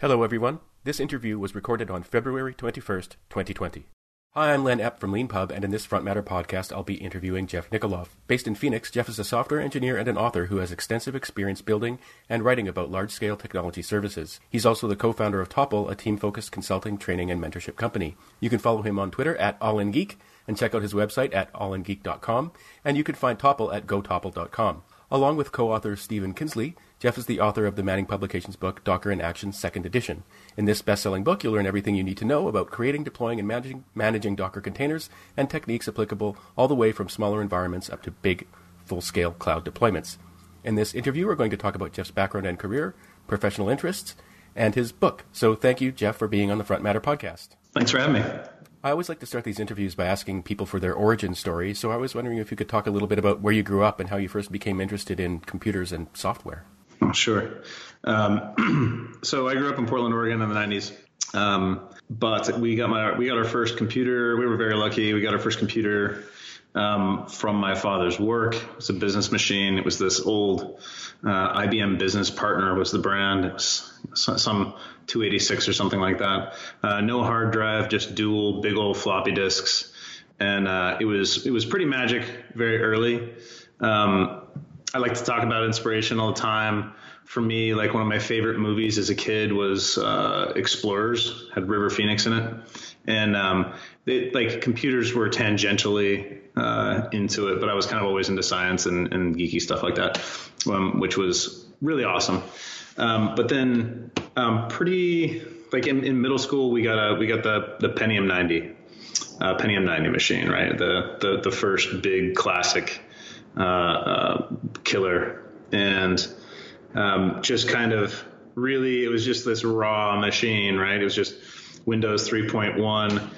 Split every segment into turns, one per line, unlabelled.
Hello, everyone. This interview was recorded on February 21st, 2020. Hi, I'm Len Epp from LeanPub, and in this Front Matter podcast, I'll be interviewing Jeff Nickoloff. Based in Phoenix, Jeff is a software engineer and an author who has extensive experience building and writing about large scale technology services. He's also the co founder of Topple, a team focused consulting, training, and mentorship company. You can follow him on Twitter at AllInGeek and check out his website at allingeek.com, and you can find Topple at gotopple.com. Along with co author Stephen Kuenzli, Jeff is the author of the Manning Publications book, Docker in Action, Second Edition. In this best selling book, you'll learn everything you need to know about creating, deploying, and managing, managing Docker containers and techniques applicable all the way from smaller environments up to big, full scale cloud deployments. In this interview, we're going to talk about Jeff's background and career, professional interests, and his book. So thank you, Jeff, for being on the Front Matter podcast.
Thanks for having me.
I always like to start these interviews by asking people for their origin story. So I was wondering if you could talk a little bit about where you grew up and how you first became interested in computers and software.
Oh, sure. Um, so I grew up in Portland, Oregon in the 90s. Um, but we got my we got our first computer. We were very lucky. We got our first computer um, from my father's work. It was a business machine. It was this old uh, IBM Business Partner was the brand. It was some 286 or something like that. Uh, no hard drive, just dual big old floppy disks, and uh, it was it was pretty magic very early. Um, I like to talk about inspiration all the time. For me, like one of my favorite movies as a kid was uh, Explorers, had River Phoenix in it, and um, they, like computers were tangentially uh, into it, but I was kind of always into science and, and geeky stuff like that, um, which was really awesome. Um, but then, um, pretty like in, in middle school, we got a we got the the Pentium 90, uh, Pentium 90 machine, right? The the the first big classic killer, and um, just kind of really, it was just this raw machine, right? It was just Windows 3.1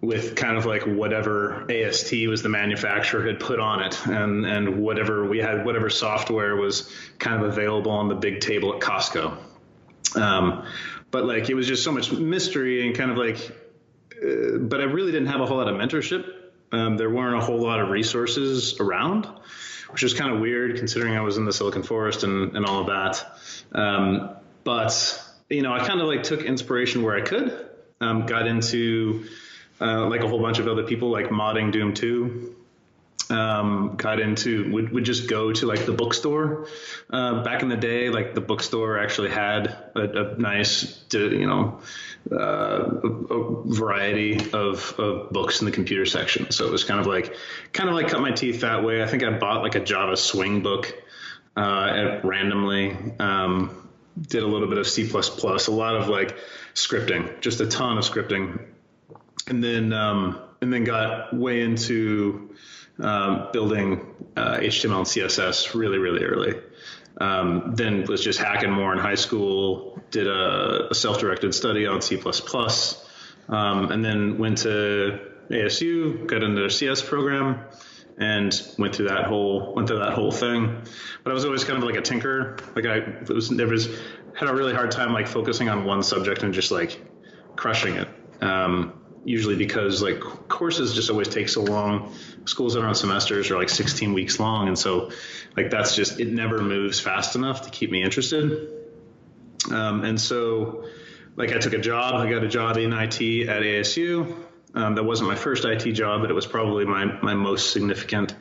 with kind of like whatever AST was the manufacturer had put on it, and and whatever we had, whatever software was kind of available on the big table at Costco. Um, but like it was just so much mystery and kind of like, uh, but I really didn't have a whole lot of mentorship um, there weren't a whole lot of resources around, which was kind of weird considering I was in the Silicon Forest and, and all of that. Um, but you know, I kind of like took inspiration where I could. Um, got into uh, like a whole bunch of other people, like modding Doom 2, um, got into would, would just go to like the bookstore. Uh, back in the day, like the bookstore actually had a, a nice, you know, uh, a, variety of, of books in the computer section. So it was kind of like, kind of like cut my teeth that way. I think I bought like a Java Swing book uh, at, randomly. Um, did a little bit of C++, a lot of like scripting, just a ton of scripting, and then um, and then got way into um, building uh, HTML and CSS really, really early. Um, then was just hacking more in high school. Did a, a self-directed study on C++, um, and then went to ASU, got into their CS program, and went through that whole went through that whole thing. But I was always kind of like a tinker. Like I was never was had a really hard time like focusing on one subject and just like crushing it. Um, usually because like courses just always take so long. Schools that are on semesters are like 16 weeks long, and so like that's just it never moves fast enough to keep me interested. Um, and so like I took a job. I got a job in IT at ASU. Um, that wasn't my first IT job, but it was probably my my most significant.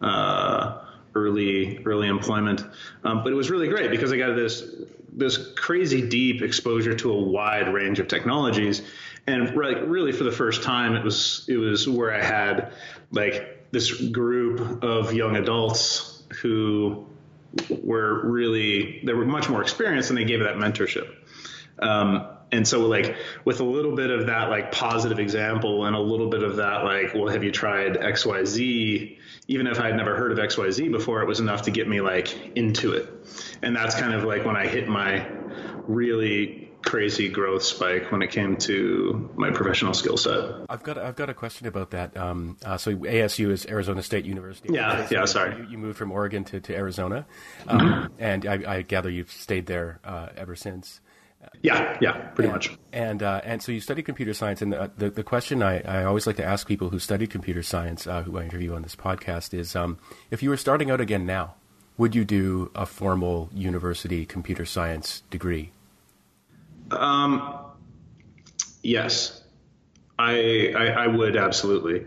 Uh, early early employment. Um, but it was really great because I got this this crazy deep exposure to a wide range of technologies, and like really for the first time, it was it was where I had like this group of young adults who were really they were much more experienced and they gave that mentorship. Um, and so like with a little bit of that like positive example and a little bit of that like well have you tried xyz even if i had never heard of xyz before it was enough to get me like into it and that's kind of like when i hit my really crazy growth spike when it came to my professional skill set.
I've got I've got a question about that. Um, uh, so ASU is Arizona State University.
Yeah,
so
yeah. Sorry,
you, you, moved from Oregon to, to Arizona, um, mm-hmm. and I, I, gather you've stayed there uh, ever since.
Yeah, yeah, pretty
and,
much.
And uh, and so you studied computer science, and the the, the question I, I always like to ask people who study computer science, uh, who I interview on this podcast, is um, if you were starting out again now, would you do a formal university computer science degree?
Um, yes, I, I, I would absolutely.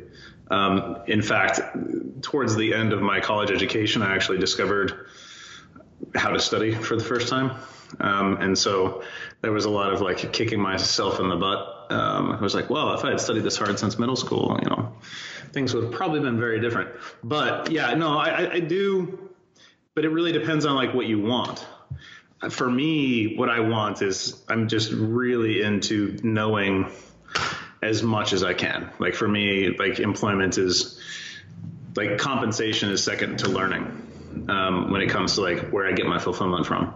Um, in fact, towards the end of my college education, I actually discovered how to study for the first time. Um, and so there was a lot of like kicking myself in the butt. Um, I was like, well, if I had studied this hard since middle school, you know, things would have probably been very different. But yeah, no, I, I do, but it really depends on like what you want. For me, what I want is I'm just really into knowing as much as I can. Like for me, like employment is like compensation is second to learning um, when it comes to like where I get my fulfillment from.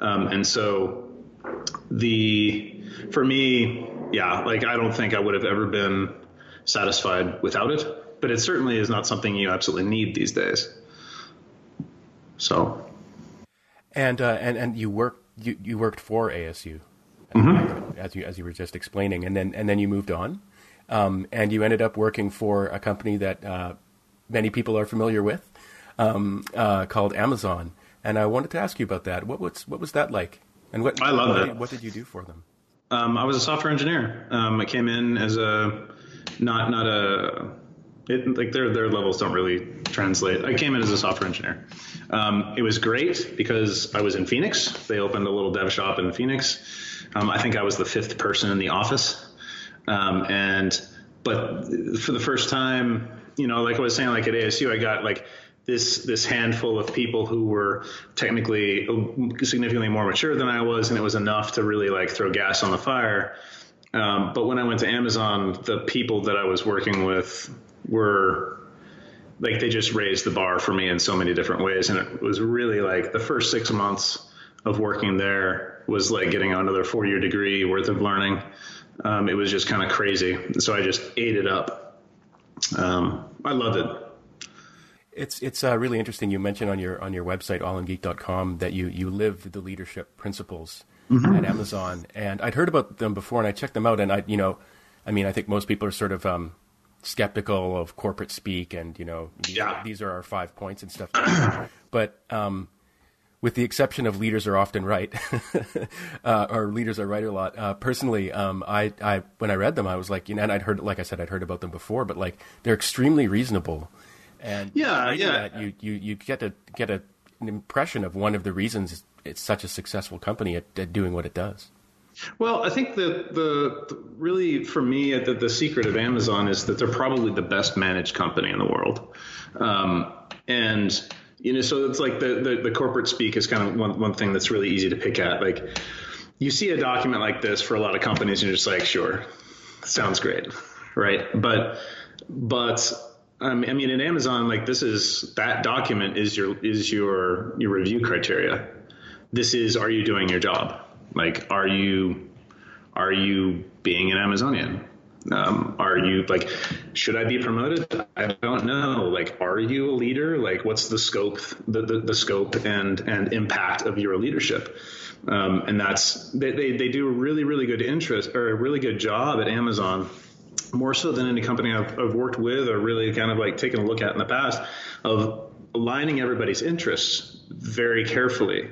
Um, and so the for me, yeah, like I don't think I would have ever been satisfied without it, but it certainly is not something you absolutely need these days. So,
and uh, and and you worked you, you worked for ASU mm-hmm. as you as you were just explaining, and then and then you moved on, um, and you ended up working for a company that uh, many people are familiar with, um, uh, called Amazon. And I wanted to ask you about that. What was what was that like? And what
I love
what, what did you do for them?
Um, I was a software engineer. Um, I came in as a not not a it, like their their levels don't really translate. I came in as a software engineer. Um, it was great because I was in Phoenix. They opened a little dev shop in Phoenix. Um, I think I was the fifth person in the office. Um, and but for the first time, you know, like I was saying, like at ASU, I got like this this handful of people who were technically significantly more mature than I was, and it was enough to really like throw gas on the fire. Um, but when I went to Amazon, the people that I was working with were like they just raised the bar for me in so many different ways, and it was really like the first six months of working there was like getting another four year degree worth of learning. Um, it was just kind of crazy, so I just ate it up. Um, I loved it.
It's it's uh, really interesting. You mentioned on your on your website allingeek.com that you you live the leadership principles mm-hmm. at Amazon, and I'd heard about them before, and I checked them out, and I you know, I mean, I think most people are sort of um, skeptical of corporate speak, and you know, these, yeah. these are our five points and stuff. but um, with the exception of leaders are often right, uh, or leaders are right a lot. Uh, personally, um, I, I when I read them, I was like, you know, and I'd heard, like I said, I'd heard about them before, but like they're extremely reasonable and
yeah, yeah,
you, you you get a get a, an impression of one of the reasons it's such a successful company at, at doing what it does.
Well, I think that the, the really for me the, the secret of Amazon is that they're probably the best managed company in the world, um, and you know so it's like the, the, the corporate speak is kind of one one thing that's really easy to pick at. Like you see a document like this for a lot of companies, and you're just like, sure, sounds great, right? But but I mean, in Amazon, like this is that document is your is your your review criteria. This is are you doing your job? Like, are you are you being an Amazonian? Um, are you like, should I be promoted? I don't know. Like, are you a leader? Like, what's the scope, the, the, the scope and, and impact of your leadership? Um, and that's, they, they, they do a really, really good interest or a really good job at Amazon more so than any company I've, I've, worked with or really kind of like taken a look at in the past of aligning everybody's interests very carefully.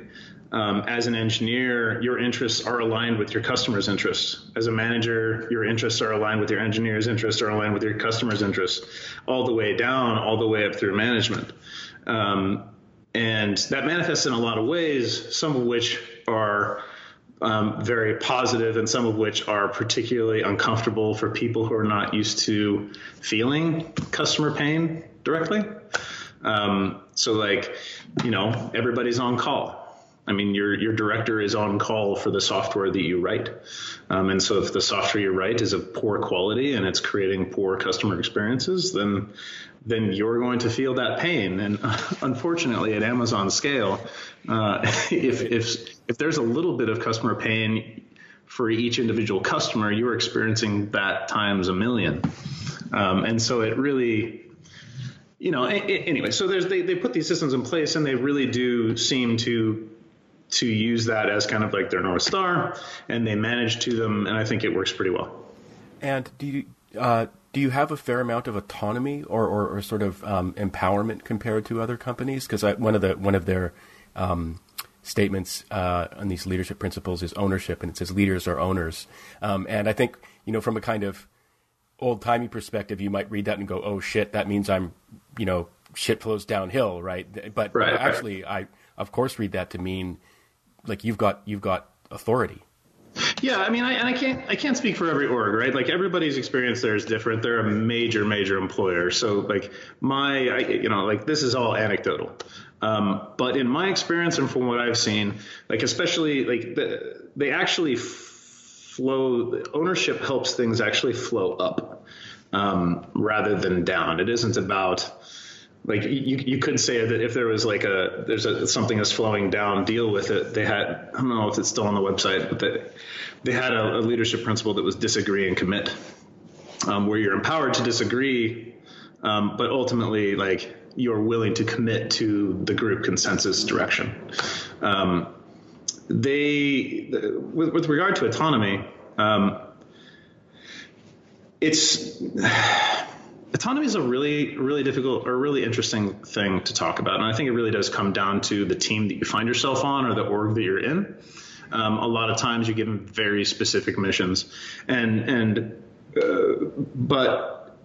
Um, as an engineer, your interests are aligned with your customers' interests. As a manager, your interests are aligned with your engineers' interests, are aligned with your customers' interests, all the way down, all the way up through management. Um, and that manifests in a lot of ways, some of which are um, very positive and some of which are particularly uncomfortable for people who are not used to feeling customer pain directly. Um, so like, you know, everybody's on call. I mean, your your director is on call for the software that you write, um, and so if the software you write is of poor quality and it's creating poor customer experiences, then then you're going to feel that pain. And unfortunately, at Amazon scale, uh, if if if there's a little bit of customer pain for each individual customer, you're experiencing that times a million. Um, and so it really, you know, anyway, so there's they, they put these systems in place and they really do seem to to use that as kind of like their north star, and they manage to them, and I think it works pretty well.
And do you uh, do you have a fair amount of autonomy or, or, or sort of um, empowerment compared to other companies? Because one of the one of their um, statements uh, on these leadership principles is ownership, and it says leaders are owners. Um, and I think you know from a kind of old timey perspective, you might read that and go, "Oh shit, that means I'm you know shit flows downhill," right? But
Right,
actually, I of course read that to mean like you've got you've got authority.
Yeah, I mean, I, and I can't I can't speak for every org, right? Like everybody's experience there is different. They're a major major employer, so like my I, you know like this is all anecdotal. Um, but in my experience and from what I've seen, like especially like the, they actually flow. Ownership helps things actually flow up um, rather than down. It isn't about like you, you could say that if there was like a there's a something that's flowing down, deal with it. They had I don't know if it's still on the website, but they, they had a, a leadership principle that was disagree and commit, um, where you're empowered to disagree, um, but ultimately like you're willing to commit to the group consensus direction. Um, they with, with regard to autonomy, um, it's autonomy is a really really difficult or really interesting thing to talk about and i think it really does come down to the team that you find yourself on or the org that you're in. Um, a lot of times you're given very specific missions and and uh, but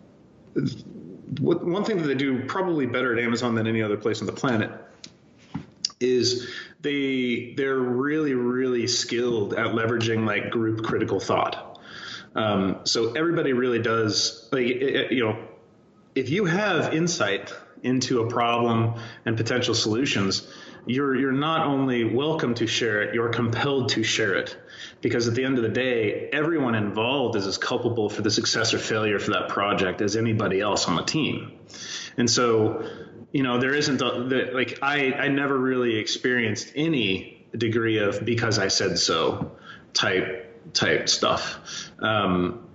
what, one thing that they do probably better at amazon than any other place on the planet is they they're really really skilled at leveraging like group critical thought. Um, so everybody really does like you know if you have insight into a problem and potential solutions, you're you're not only welcome to share it, you're compelled to share it. Because at the end of the day, everyone involved is as culpable for the success or failure for that project as anybody else on the team. And so, you know, there isn't a, the, like I I never really experienced any degree of because I said so type type stuff. Um,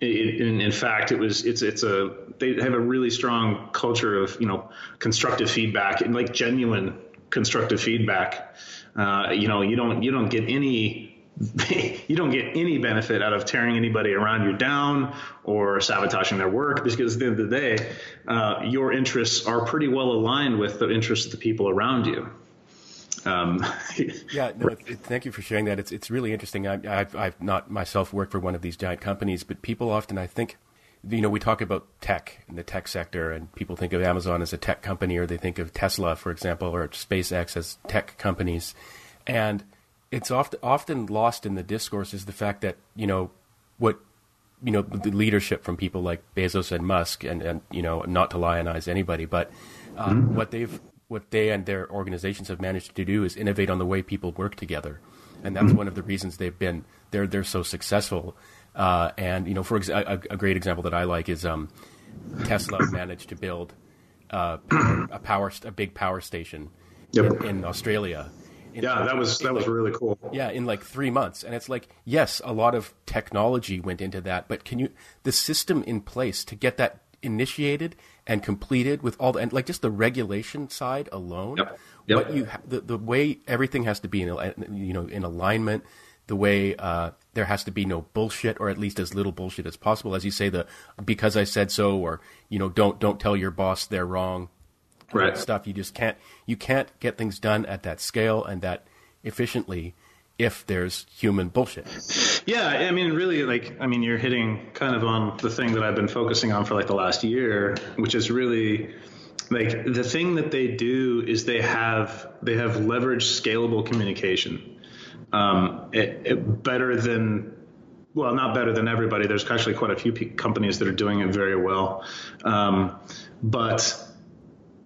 in, in, fact, it was it's it's a they have a really strong culture of you know constructive feedback and like genuine constructive feedback. Uh, you know, you don't you don't get any you don't get any benefit out of tearing anybody around you down or sabotaging their work because at the end of the day, uh, your interests are pretty well aligned with the interests of the people around you.
Um, yeah, no, thank you for sharing that. It's it's really interesting. I, have I've not myself worked for one of these giant companies, but people often I think, you know, we talk about tech in the tech sector, and people think of Amazon as a tech company, or they think of Tesla, for example, or SpaceX as tech companies, and it's often often lost in the discourse is the fact that you know what you know the leadership from people like Bezos and Musk, and and you know not to lionize anybody, but um, mm-hmm. what they've what they and their organizations have managed to do is innovate on the way people work together, and that's mm-hmm. one of the reasons they've been they're they're so successful. Uh, and you know, for a, a, great example that I like is um, Tesla managed to build uh, a power a big power station yep. in, in, Australia.
In yeah, that was that was like, really cool.
Yeah, in like three months, and it's like yes, a lot of technology went into that, but can you the system in place to get that initiated and completed with all the and like just the regulation side alone. Yep. Yep. What you the the way everything has to be in you know in alignment, the way uh, there has to be no bullshit or at least as little bullshit as possible. As you say, the because I said so or you know don't don't tell your boss they're wrong.
Right.
Stuff you just can't you can't get things done at that scale and that efficiently if there's human bullshit.
Yeah, I mean, really, like, I mean, you're hitting kind of on the thing that I've been focusing on for like the last year, which is really like the thing that they do is they have they have leveraged scalable communication um, it, it better than well, not better than everybody. There's actually quite a few companies that are doing it very well, um, but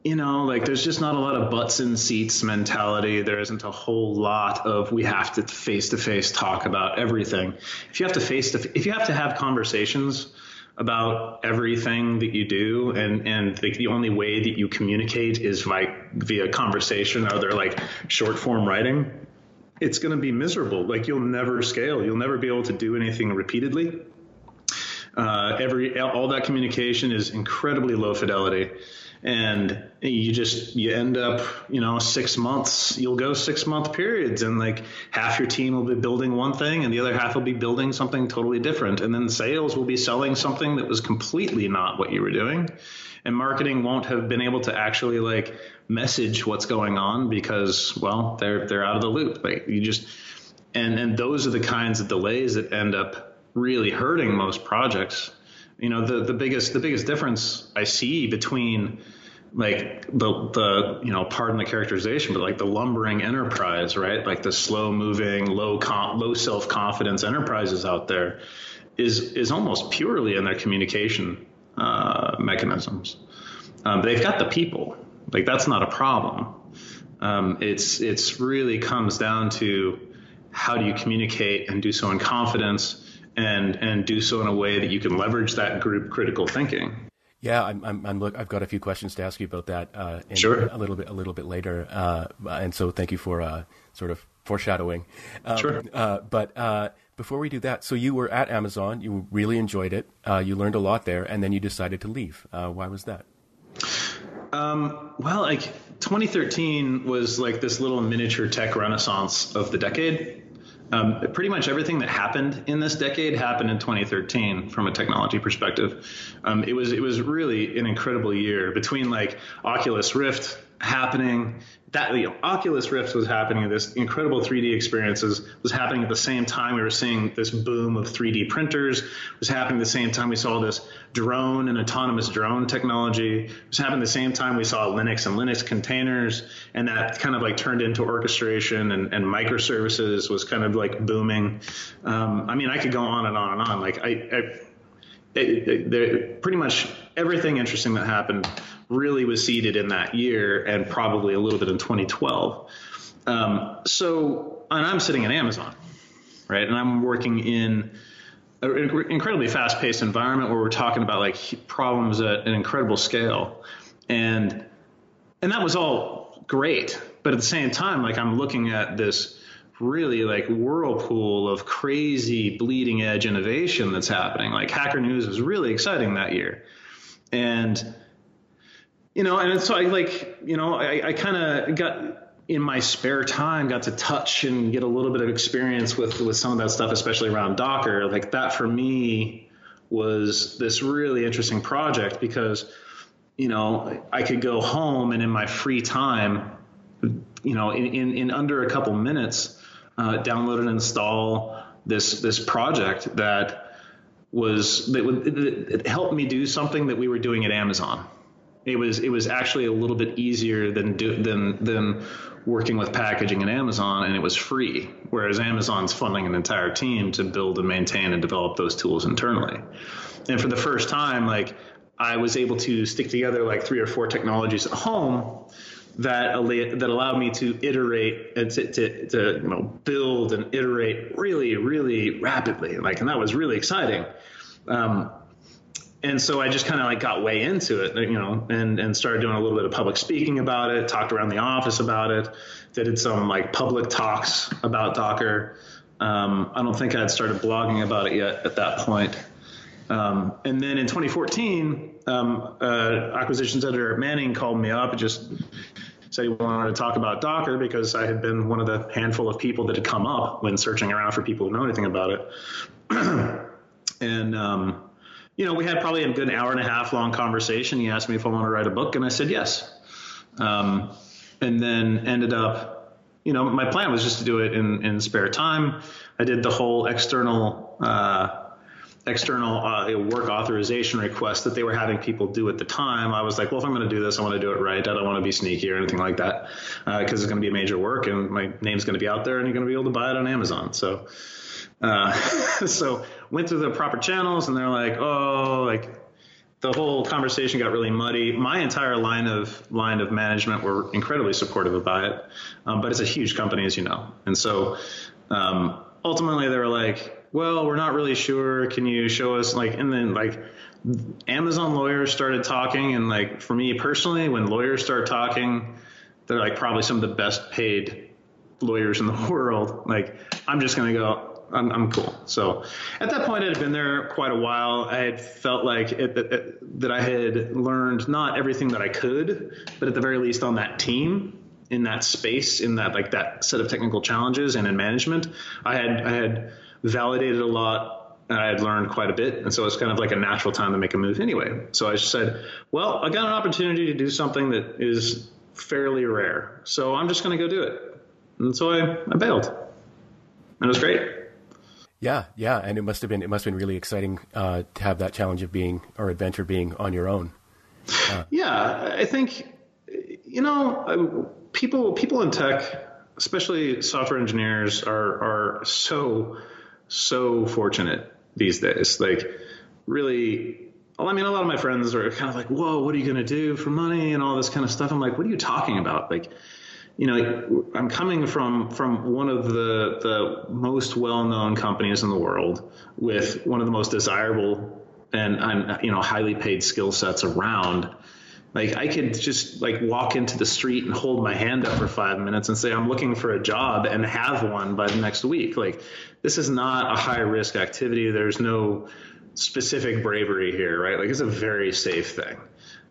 you know, like there's just not a lot of butts in seats mentality. There isn't a whole lot of we have to face to face talk about everything. If you have to face to, if you have to have conversations about everything that you do, and and the, the only way that you communicate is via via conversation, or they're like short form writing, it's going to be miserable. Like you'll never scale. You'll never be able to do anything repeatedly. Uh, every all that communication is incredibly low fidelity and you just you end up you know six months you'll go six month periods and like half your team will be building one thing and the other half will be building something totally different. And then sales will be selling something that was completely not what you were doing. And marketing won't have been able to actually like message what's going on because well they're they're out of the loop. Like you just and and those are the kinds of delays that end up really hurting most projects you know the the biggest the biggest difference i see between like the the you know pardon the characterization but like the lumbering enterprise right? Like the slow moving low com- low self confidence enterprises out there is is almost purely in their communication uh, mechanisms. Um, they've got the people. Like that's not a problem. Um, it's it's really comes down to how do you communicate and do so in confidence and and do so in a way that you can leverage that group critical thinking
yeah, I'm, I'm, I'm look, I've got a few questions to ask you about that. Uh,
sure.
A little bit, a little bit later. Uh, and so, thank you for uh, sort of foreshadowing.
Um, sure.
Uh, but uh, before we do that, so you were at Amazon, you really enjoyed it, uh, you learned a lot there, and then you decided to leave. why was that?
Um, well, like 2013 was like this little miniature tech renaissance of the decade. Um, pretty much everything that happened in this decade happened in 2013 from a technology perspective. Um, it was it was really an incredible year between like Oculus Rift happening. That you know, Oculus Rift was happening. This incredible 3D experiences was happening at the same time. We were seeing this boom of 3D printers. Was happening the same time we saw this drone and autonomous drone technology. Was happening the same time we saw Linux and Linux containers, and that kind of like turned into orchestration and, and microservices was kind of like booming. Um, I mean, I could go on and on and on. Like I, I it, it, pretty much everything interesting that happened really was seeded in that year and probably a little bit in 2012. Um, so, and I'm sitting at Amazon, right? And I'm working in an incredibly fast paced environment where we're talking about like problems at an incredible scale. And, and that was all great. But at the same time, like I'm looking at this really like whirlpool of crazy bleeding edge innovation that's happening. Like Hacker News was really exciting that year. And you know, and so I like, you know, I, I kind of got in my spare time, got to touch and get a little bit of experience with with some of that stuff, especially around Docker. Like that for me was this really interesting project because, you know, I could go home and in my free time, you know, in, in, in under a couple minutes, uh, download and install this this project that was that would it, it helped me do something that we were doing at Amazon it was it was actually a little bit easier than do, than than working with packaging in Amazon, and it was free. Whereas Amazon's funding an entire team to build and maintain and develop those tools internally. And for the first time, like I was able to stick together like three or four technologies at home that that allowed me to iterate and to, to, to you know build and iterate really really rapidly. Like, and that was really exciting. Um, and so I just kind of like got way into it, you know, and, and started doing a little bit of public speaking about it, talked around the office about it, did some like public talks about Docker. Um, I don't think I'd started blogging about it yet at that point. Um, and then in 2014, um, uh, acquisitions editor Manning called me up and just said he wanted to talk about Docker because I had been one of the handful of people that had come up when searching around for people who know anything about it. and um, you know, we had probably a good hour and a half long conversation. He asked me if I want to write a book, and I said yes. Um, and then ended up, you know, my plan was just to do it in, in spare time. I did the whole external uh, external uh, work authorization request that they were having people do at the time. I was like, well, if I'm going to do this, I want to do it right. I don't want to be sneaky or anything like that because uh, it's going to be a major work and my name's going to be out there and you're going to be able to buy it on Amazon. So uh, so went through the proper channels, and they're like, oh, like the whole conversation got really muddy. My entire line of line of management were incredibly supportive about it, um, but it's a huge company, as you know, and so um, ultimately they were like, well, we're not really sure. Can you show us like, and then like. Amazon lawyers started talking, and like for me personally, when lawyers start talking, they're like probably some of the best paid lawyers in the world. Like I'm just gonna go, I'm, I'm cool. So at that point, I had been there quite a while. I had felt like it, it, that I had learned not everything that I could, but at the very least on that team, in that space, in that like that set of technical challenges and in management, I had I had validated a lot and I had learned quite a bit. And so it's kind of like a natural time to make a move anyway. So I just said, well, I got an opportunity to do something that is fairly rare. So I'm just going to go do it. And so I, I bailed. And it was great.
Yeah, yeah, and it must have been it must have been really exciting uh, to have that challenge of being or adventure being on your own.
Uh, yeah, I think you know people people in tech, especially software engineers, are are so so fortunate these days. Like really. Well, I mean, a lot of my friends are kind of like, "Whoa, what are you going to do for money and all this kind of stuff?" I'm like, "What are you talking about?" Like, you know, I'm coming from from one of the the most well-known companies in the world with one of the most desirable and, and you know highly paid skill sets around. Like I could just like walk into the street and hold my hand up for five minutes and say I'm looking for a job and have one by the next week. Like this is not a high risk activity. There's no specific bravery here, right? Like it's a very safe thing.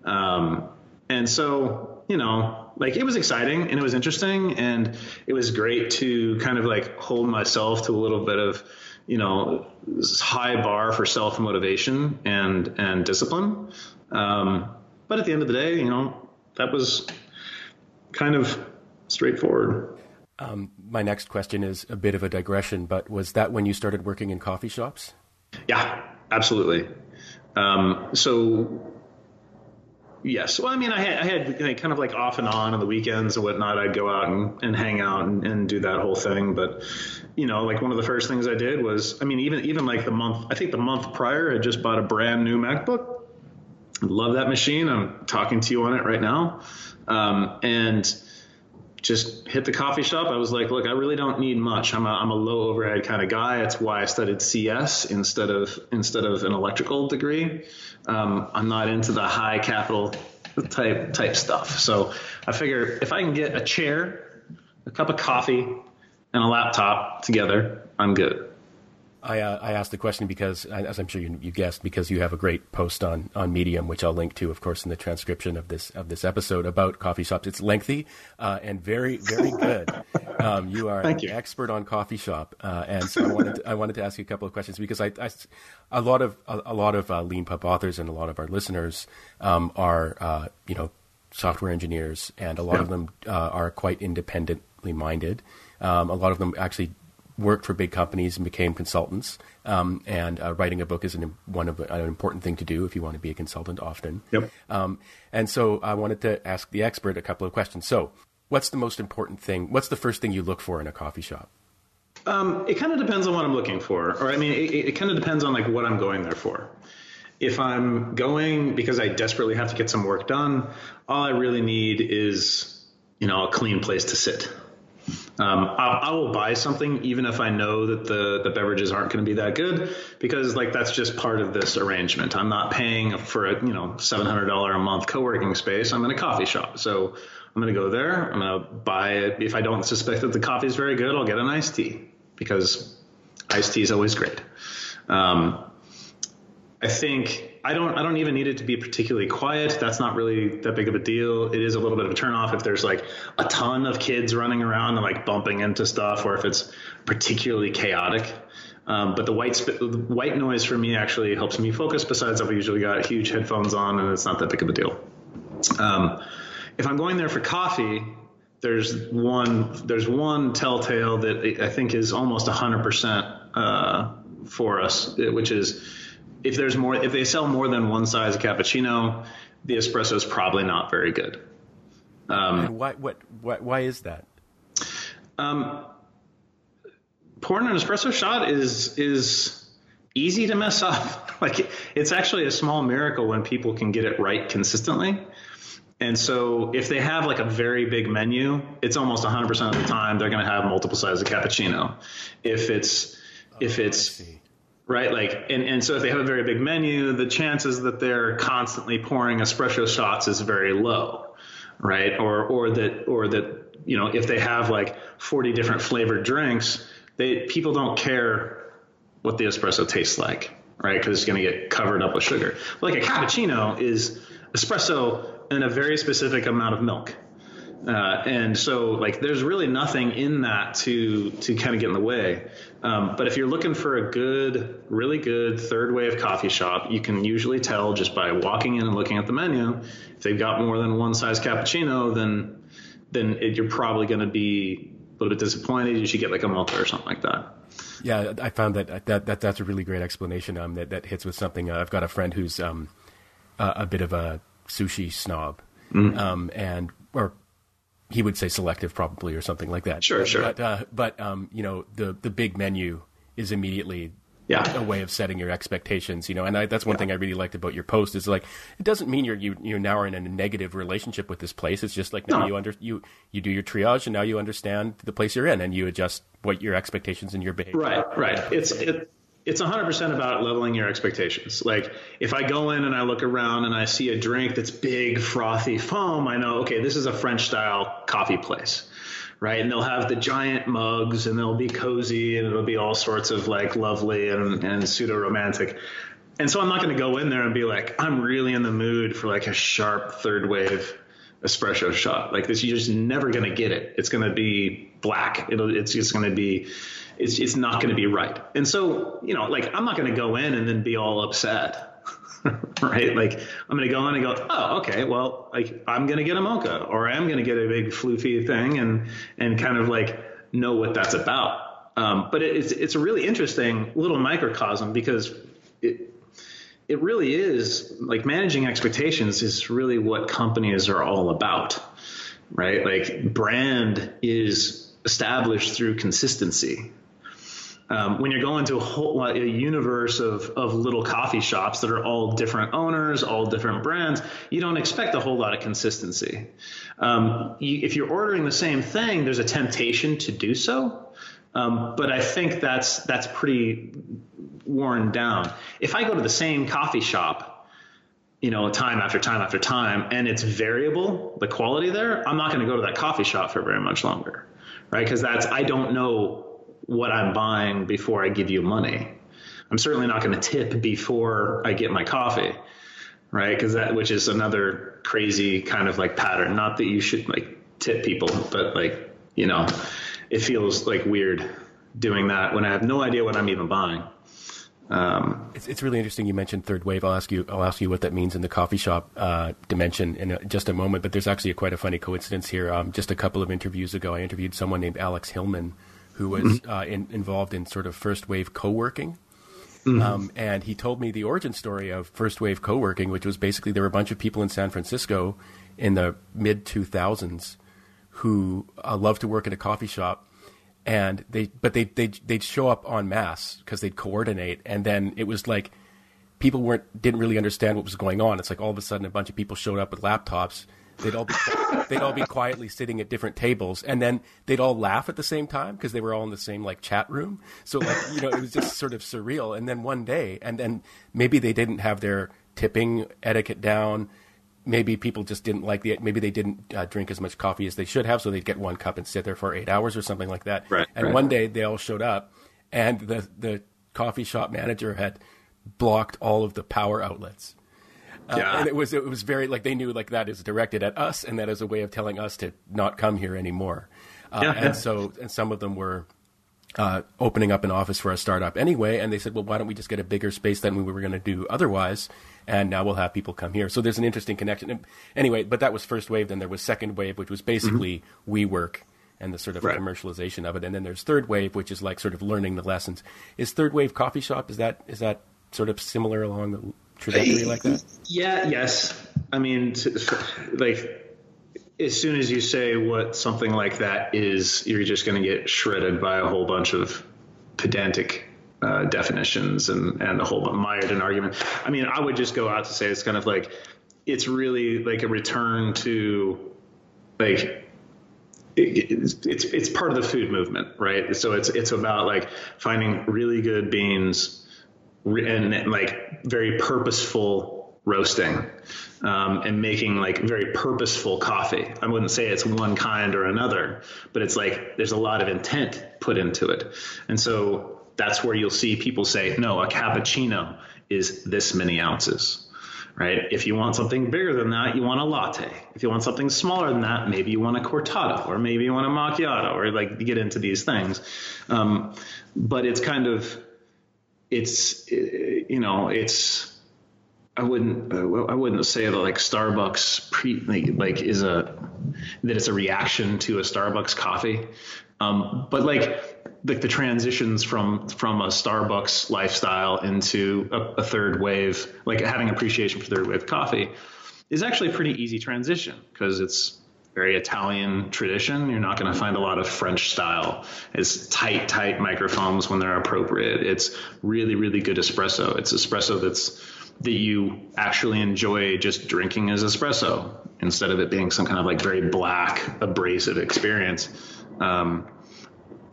Um, and so, you know, like it was exciting and it was interesting and it was great to kind of like hold myself to a little bit of, you know, high bar for self motivation and, and discipline. Um, but at the end of the day, you know, that was kind of straightforward.
Um, my next question is a bit of a digression, but was that when you started working in coffee shops?
Yeah, absolutely. Um, so Yes. Well, I mean, I had, I had kind of like off and on on the weekends and whatnot. I'd go out and, and hang out and, and do that whole thing. But, you know, like one of the first things I did was, I mean, even, even like the month, I think the month prior, I just bought a brand new MacBook. Love that machine. I'm talking to you on it right now. Um, and, just hit the coffee shop. I was like, look, I really don't need much. I'm a, I'm a low overhead kind of guy. That's why I studied CS instead of instead of an electrical degree. Um, I'm not into the high capital type type stuff. So I figure if I can get a chair, a cup of coffee, and a laptop together, I'm good.
I, uh, I asked the question because, as I'm sure you, you, guessed, because you have a great post on, on Medium, which I'll link to, of course, in the transcription of this of this episode about coffee shops. It's lengthy uh, and very very good. Um, you are
an
you. expert on coffee shop, uh, and so I wanted to, I wanted to ask you a couple of questions because I, I a lot of a, a lot of uh, Leanpub authors and a lot of our listeners um, are uh, you know software engineers, and a lot yeah. of them uh, are quite independently minded. Um, a lot of them actually worked for big companies and became consultants. Um, and uh, writing a book is an, one of an important thing to do if you want to be a consultant often.
Yep.
Um, and so I wanted to ask the expert a couple of questions. So, what's the most important thing? What's the first thing you look for in a coffee shop?
Um, it kind of depends on what I'm looking for, or I mean, it, it kind of depends on like what I'm going there for. If I'm going because I desperately have to get some work done, all I really need is you know a clean place to sit um, I, I, will buy something even if I know that the, the beverages aren't going to be that good because like that's just part of this arrangement. I'm not paying for a you know seven hundred dollar a month co working space. I'm in a coffee shop, so I'm going to go there. I'm going to buy it. If I don't suspect that the coffee is very good, I'll get an iced tea because iced tea is always great. Um, I think I don't I don't even need it to be particularly quiet. That's not really that big of a deal. It is a little bit of a turnoff if there's like a ton of kids running around and like bumping into stuff, or if it's particularly chaotic. Um, but the white sp- the white noise for me actually helps me focus. Besides, I've usually got huge headphones on, and it's not that big of a deal. Um, if I'm going there for coffee, there's one there's one telltale that I think is almost 100% uh, for us, which is if there's more, if they sell more than one size of cappuccino, the espresso is probably not very good.
Um, why, what, why, why is that?
Um, pouring an espresso shot is is easy to mess up. like it's actually a small miracle when people can get it right consistently. And so if they have like a very big menu, it's almost 100% of the time they're going to have multiple sizes of cappuccino. If it's if oh, it's right? Like, and, and so if they have a very big menu, the chances that they're constantly pouring espresso shots is very low, right? Or, or that, or that, you know, if they have like 40 different flavored drinks, they people don't care what the espresso tastes like, right? Because it's going to get covered up with sugar. Like a cappuccino is espresso and a very specific amount of milk. Uh, and so like there's really nothing in that to to kind of get in the way. Um, but if you're looking for a good, really good third wave coffee shop, you can usually tell just by walking in and looking at the menu. If they've got more than one size cappuccino, then then it, you're probably going to be a little bit disappointed. You should get like a mocha or something like that.
Yeah, I found that that, that that's a really great explanation. Um, that that hits with something. Uh, I've got a friend who's um, uh, a bit of a sushi snob, mm-hmm. um, and or he would say selective probably or something like that.
Sure,
but,
sure.
But, uh, but um, you know, the the big menu is immediately
yeah.
a way of setting your expectations. You know, and I, that's one yeah. thing I really liked about your post is like it doesn't mean you're you you now are in a negative relationship with this place. It's just like now no. you under you you do your triage and now you understand the place you're in and you adjust what your expectations and your behavior.
Right, right. It's it it's 100% about leveling your expectations. Like if I go in and I look around and I see a drink that's big, frothy foam, I know, okay, this is a French style coffee place. Right. And they'll have the giant mugs and they'll be cozy and it'll be all sorts of like lovely and, and pseudo romantic. And so I'm not going to go in there and be like, I'm really in the mood for like a sharp third wave espresso shot. Like this, you're just never going to get it. It's going to be black. It'll, it's just going to be it's, it's not going to be right. And so, you know, like I'm not going to go in and then be all upset. right? Like I'm going to go in and go, oh, okay, well, like I'm going to get a mocha or I'm going to get a big floofy thing and, and kind of like know what that's about. Um, but it's, it's a really interesting little microcosm because it, it really is like managing expectations is really what companies are all about, right? Like brand is established through consistency um, when you're going to a whole a universe of, of little coffee shops that are all different owners, all different brands, you don't expect a whole lot of consistency. Um, you, if you're ordering the same thing, there's a temptation to do so. Um, but I think that's that's pretty worn down. If I go to the same coffee shop, you know, time after time after time, and it's variable, the quality there, I'm not going to go to that coffee shop for very much longer, right? Because that's I don't know what I'm buying before I give you money. I'm certainly not going to tip before I get my coffee, right? Because that, which is another crazy kind of like pattern. Not that you should like tip people, but like, you know, it feels like weird doing that when I have no idea what I'm even buying.
Um, it's, it's really interesting. You mentioned third wave. I'll ask you. I'll ask you what that means in the coffee shop uh, dimension in a, just a moment. But there's actually a, quite a funny coincidence here. Um, just a couple of interviews ago, I interviewed someone named Alex Hillman, who was mm-hmm. uh, in, involved in sort of first wave co working. Mm-hmm. Um, and he told me the origin story of first wave co working, which was basically there were a bunch of people in San Francisco in the mid 2000s who uh, loved to work in a coffee shop. And they, but they, they, they'd show up en masse because they'd coordinate. And then it was like people weren't, didn't really understand what was going on. It's like all of a sudden a bunch of people showed up with laptops They'd all be they'd all be quietly sitting at different tables, and then they'd all laugh at the same time because they were all in the same like chat room. So like you know, it was just sort of surreal. And then one day, and then maybe they didn't have their tipping etiquette down. Maybe people just didn't like the. Maybe they didn't uh, drink as much coffee as they should have, so they'd get one cup and sit there for eight hours or something like that.
Right.
And
right.
one day they all showed up, and the the coffee shop manager had blocked all of the power outlets uh, yeah. And it was it was very like they knew like that is directed at us and that is a way of telling us to not come here anymore. Uh, yeah, and so and some of them were uh, opening up an office for a startup anyway, and they said, well, why don't we just get a bigger space than we were going to do otherwise? And now we'll have people come here. So there's an interesting connection. Anyway, but that was first wave. Then there was second wave, which was basically mm-hmm. WeWork and the sort of right. commercialization of it. And then there's third wave, which is like sort of learning the lessons. Is third wave coffee shop? Is that is that sort of similar along the trajectory like that?
Yeah, yes. I mean, like as soon as you say what something like that is, you're just going to get shredded by a whole bunch of pedantic uh, definitions and and a whole mired in argument. I mean, I would just go out to say it's kind of like it's really like a return to like it's it's part of the food movement, right? So it's it's about like finding really good beans and like very purposeful roasting um, and making like very purposeful coffee. I wouldn't say it's one kind or another, but it's like there's a lot of intent put into it. And so that's where you'll see people say, no, a cappuccino is this many ounces. Right. If you want something bigger than that, you want a latte. If you want something smaller than that, maybe you want a cortado, or maybe you want a macchiato, or like you get into these things. Um, but it's kind of, it's, you know, it's I wouldn't uh, I wouldn't say that like Starbucks pre like is a that it's a reaction to a Starbucks coffee, um, but like like the transitions from from a Starbucks lifestyle into a, a third wave, like having appreciation for third wave coffee, is actually a pretty easy transition because it's very Italian tradition. You're not going to find a lot of French style. It's tight, tight microphones when they're appropriate. It's really, really good espresso. It's espresso that's that you actually enjoy just drinking as espresso instead of it being some kind of like very black, abrasive experience. Um,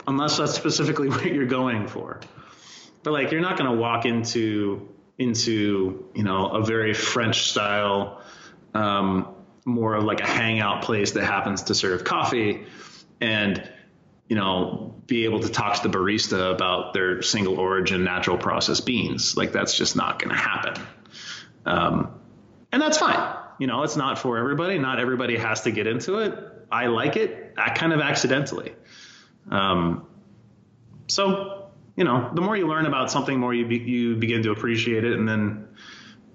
unless that's specifically what you're going for. But like, you're not going to walk into into you know a very French style, um, more of like a hangout place that happens to serve coffee, and you know, be able to talk to the barista about their single origin natural process beans. Like that's just not going to happen. Um, and that's fine. You know, it's not for everybody. Not everybody has to get into it. I like it I kind of accidentally. Um, so, you know, the more you learn about something, more you be, you begin to appreciate it, and then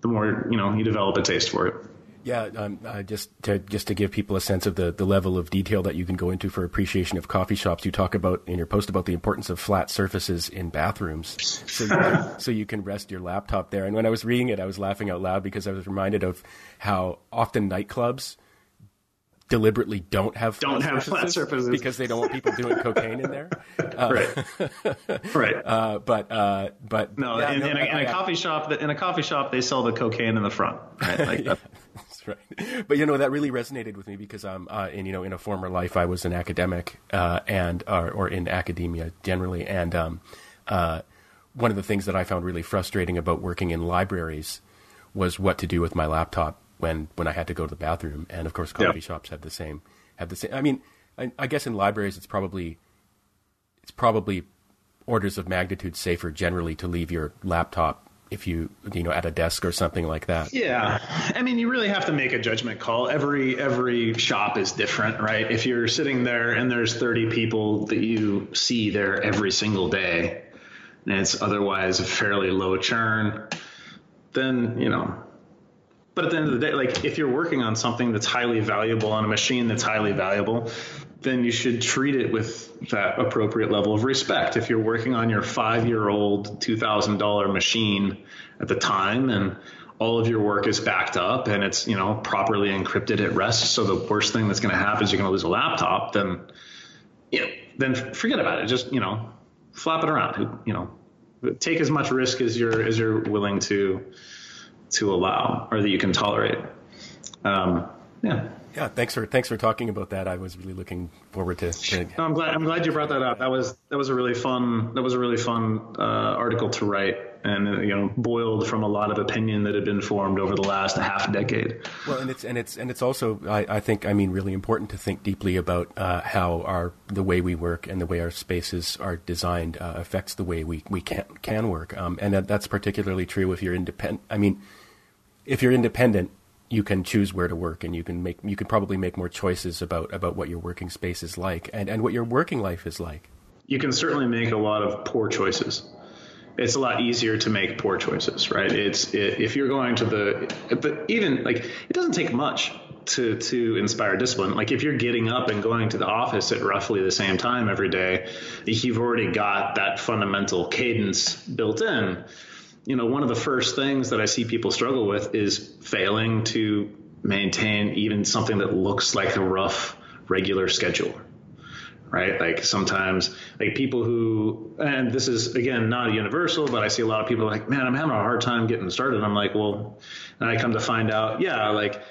the more you know you develop a taste for it.
Yeah, um, uh, just to just to give people a sense of the, the level of detail that you can go into for appreciation of coffee shops. You talk about in your post about the importance of flat surfaces in bathrooms, so you can, so you can rest your laptop there. And when I was reading it, I was laughing out loud because I was reminded of how often nightclubs deliberately don't have
don't flat have surfaces flat surfaces
because they don't want people doing cocaine in there.
Uh, right, right.
Uh, but uh, but
no, yeah, in, no, in, a, in a coffee shop, in a coffee shop, they sell the cocaine in the front. Right? Like
yeah. That's right. But you know that really resonated with me because um uh, in you know in a former life I was an academic uh, and uh, or in academia generally. And um uh, one of the things that I found really frustrating about working in libraries was what to do with my laptop when when I had to go to the bathroom. And of course coffee shops had the same had the same I mean I, I guess in libraries it's probably it's probably orders of magnitude safer generally to leave your laptop if you you know at a desk or something like that.
Yeah, I mean you really have to make a judgment call. Every every shop is different, right? If you're sitting there and there's 30 people that you see there every single day, and it's otherwise a fairly low churn, then you know. But at the end of the day, like if you're working on something that's highly valuable on a machine that's highly valuable, then you should treat it with that appropriate level of respect. If you're working on your five year old $2,000 machine at the time and all of your work is backed up and it's, you know, properly encrypted at rest. So the worst thing that's going to happen is you're going to lose a laptop. Then, you know, then forget about it. Just, you know, flap it around, you know, take as much risk as you're, as you're willing to, to allow or that you can tolerate. Um, yeah.
Yeah, thanks for thanks for talking about that. I was really looking forward to. to...
No, I'm glad I'm glad you brought that up. That was that was a really fun that was a really fun uh, article to write, and uh, you know boiled from a lot of opinion that had been formed over the last half decade.
Well, and it's and it's and it's also I, I think I mean really important to think deeply about uh, how our the way we work and the way our spaces are designed uh, affects the way we we can can work, um, and that, that's particularly true if you're independent. I mean, if you're independent you can choose where to work and you can make you can probably make more choices about about what your working space is like and and what your working life is like.
You can certainly make a lot of poor choices. It's a lot easier to make poor choices right? It's it, if you're going to the but even like it doesn't take much to to inspire discipline. Like if you're getting up and going to the office at roughly the same time every day you've already got that fundamental cadence built in you know, one of the first things that I see people struggle with is failing to maintain even something that looks like a rough regular schedule. Right? Like sometimes like people who and this is again not universal, but I see a lot of people like, man, I'm having a hard time getting started. I'm like, well, and I come to find out, yeah, like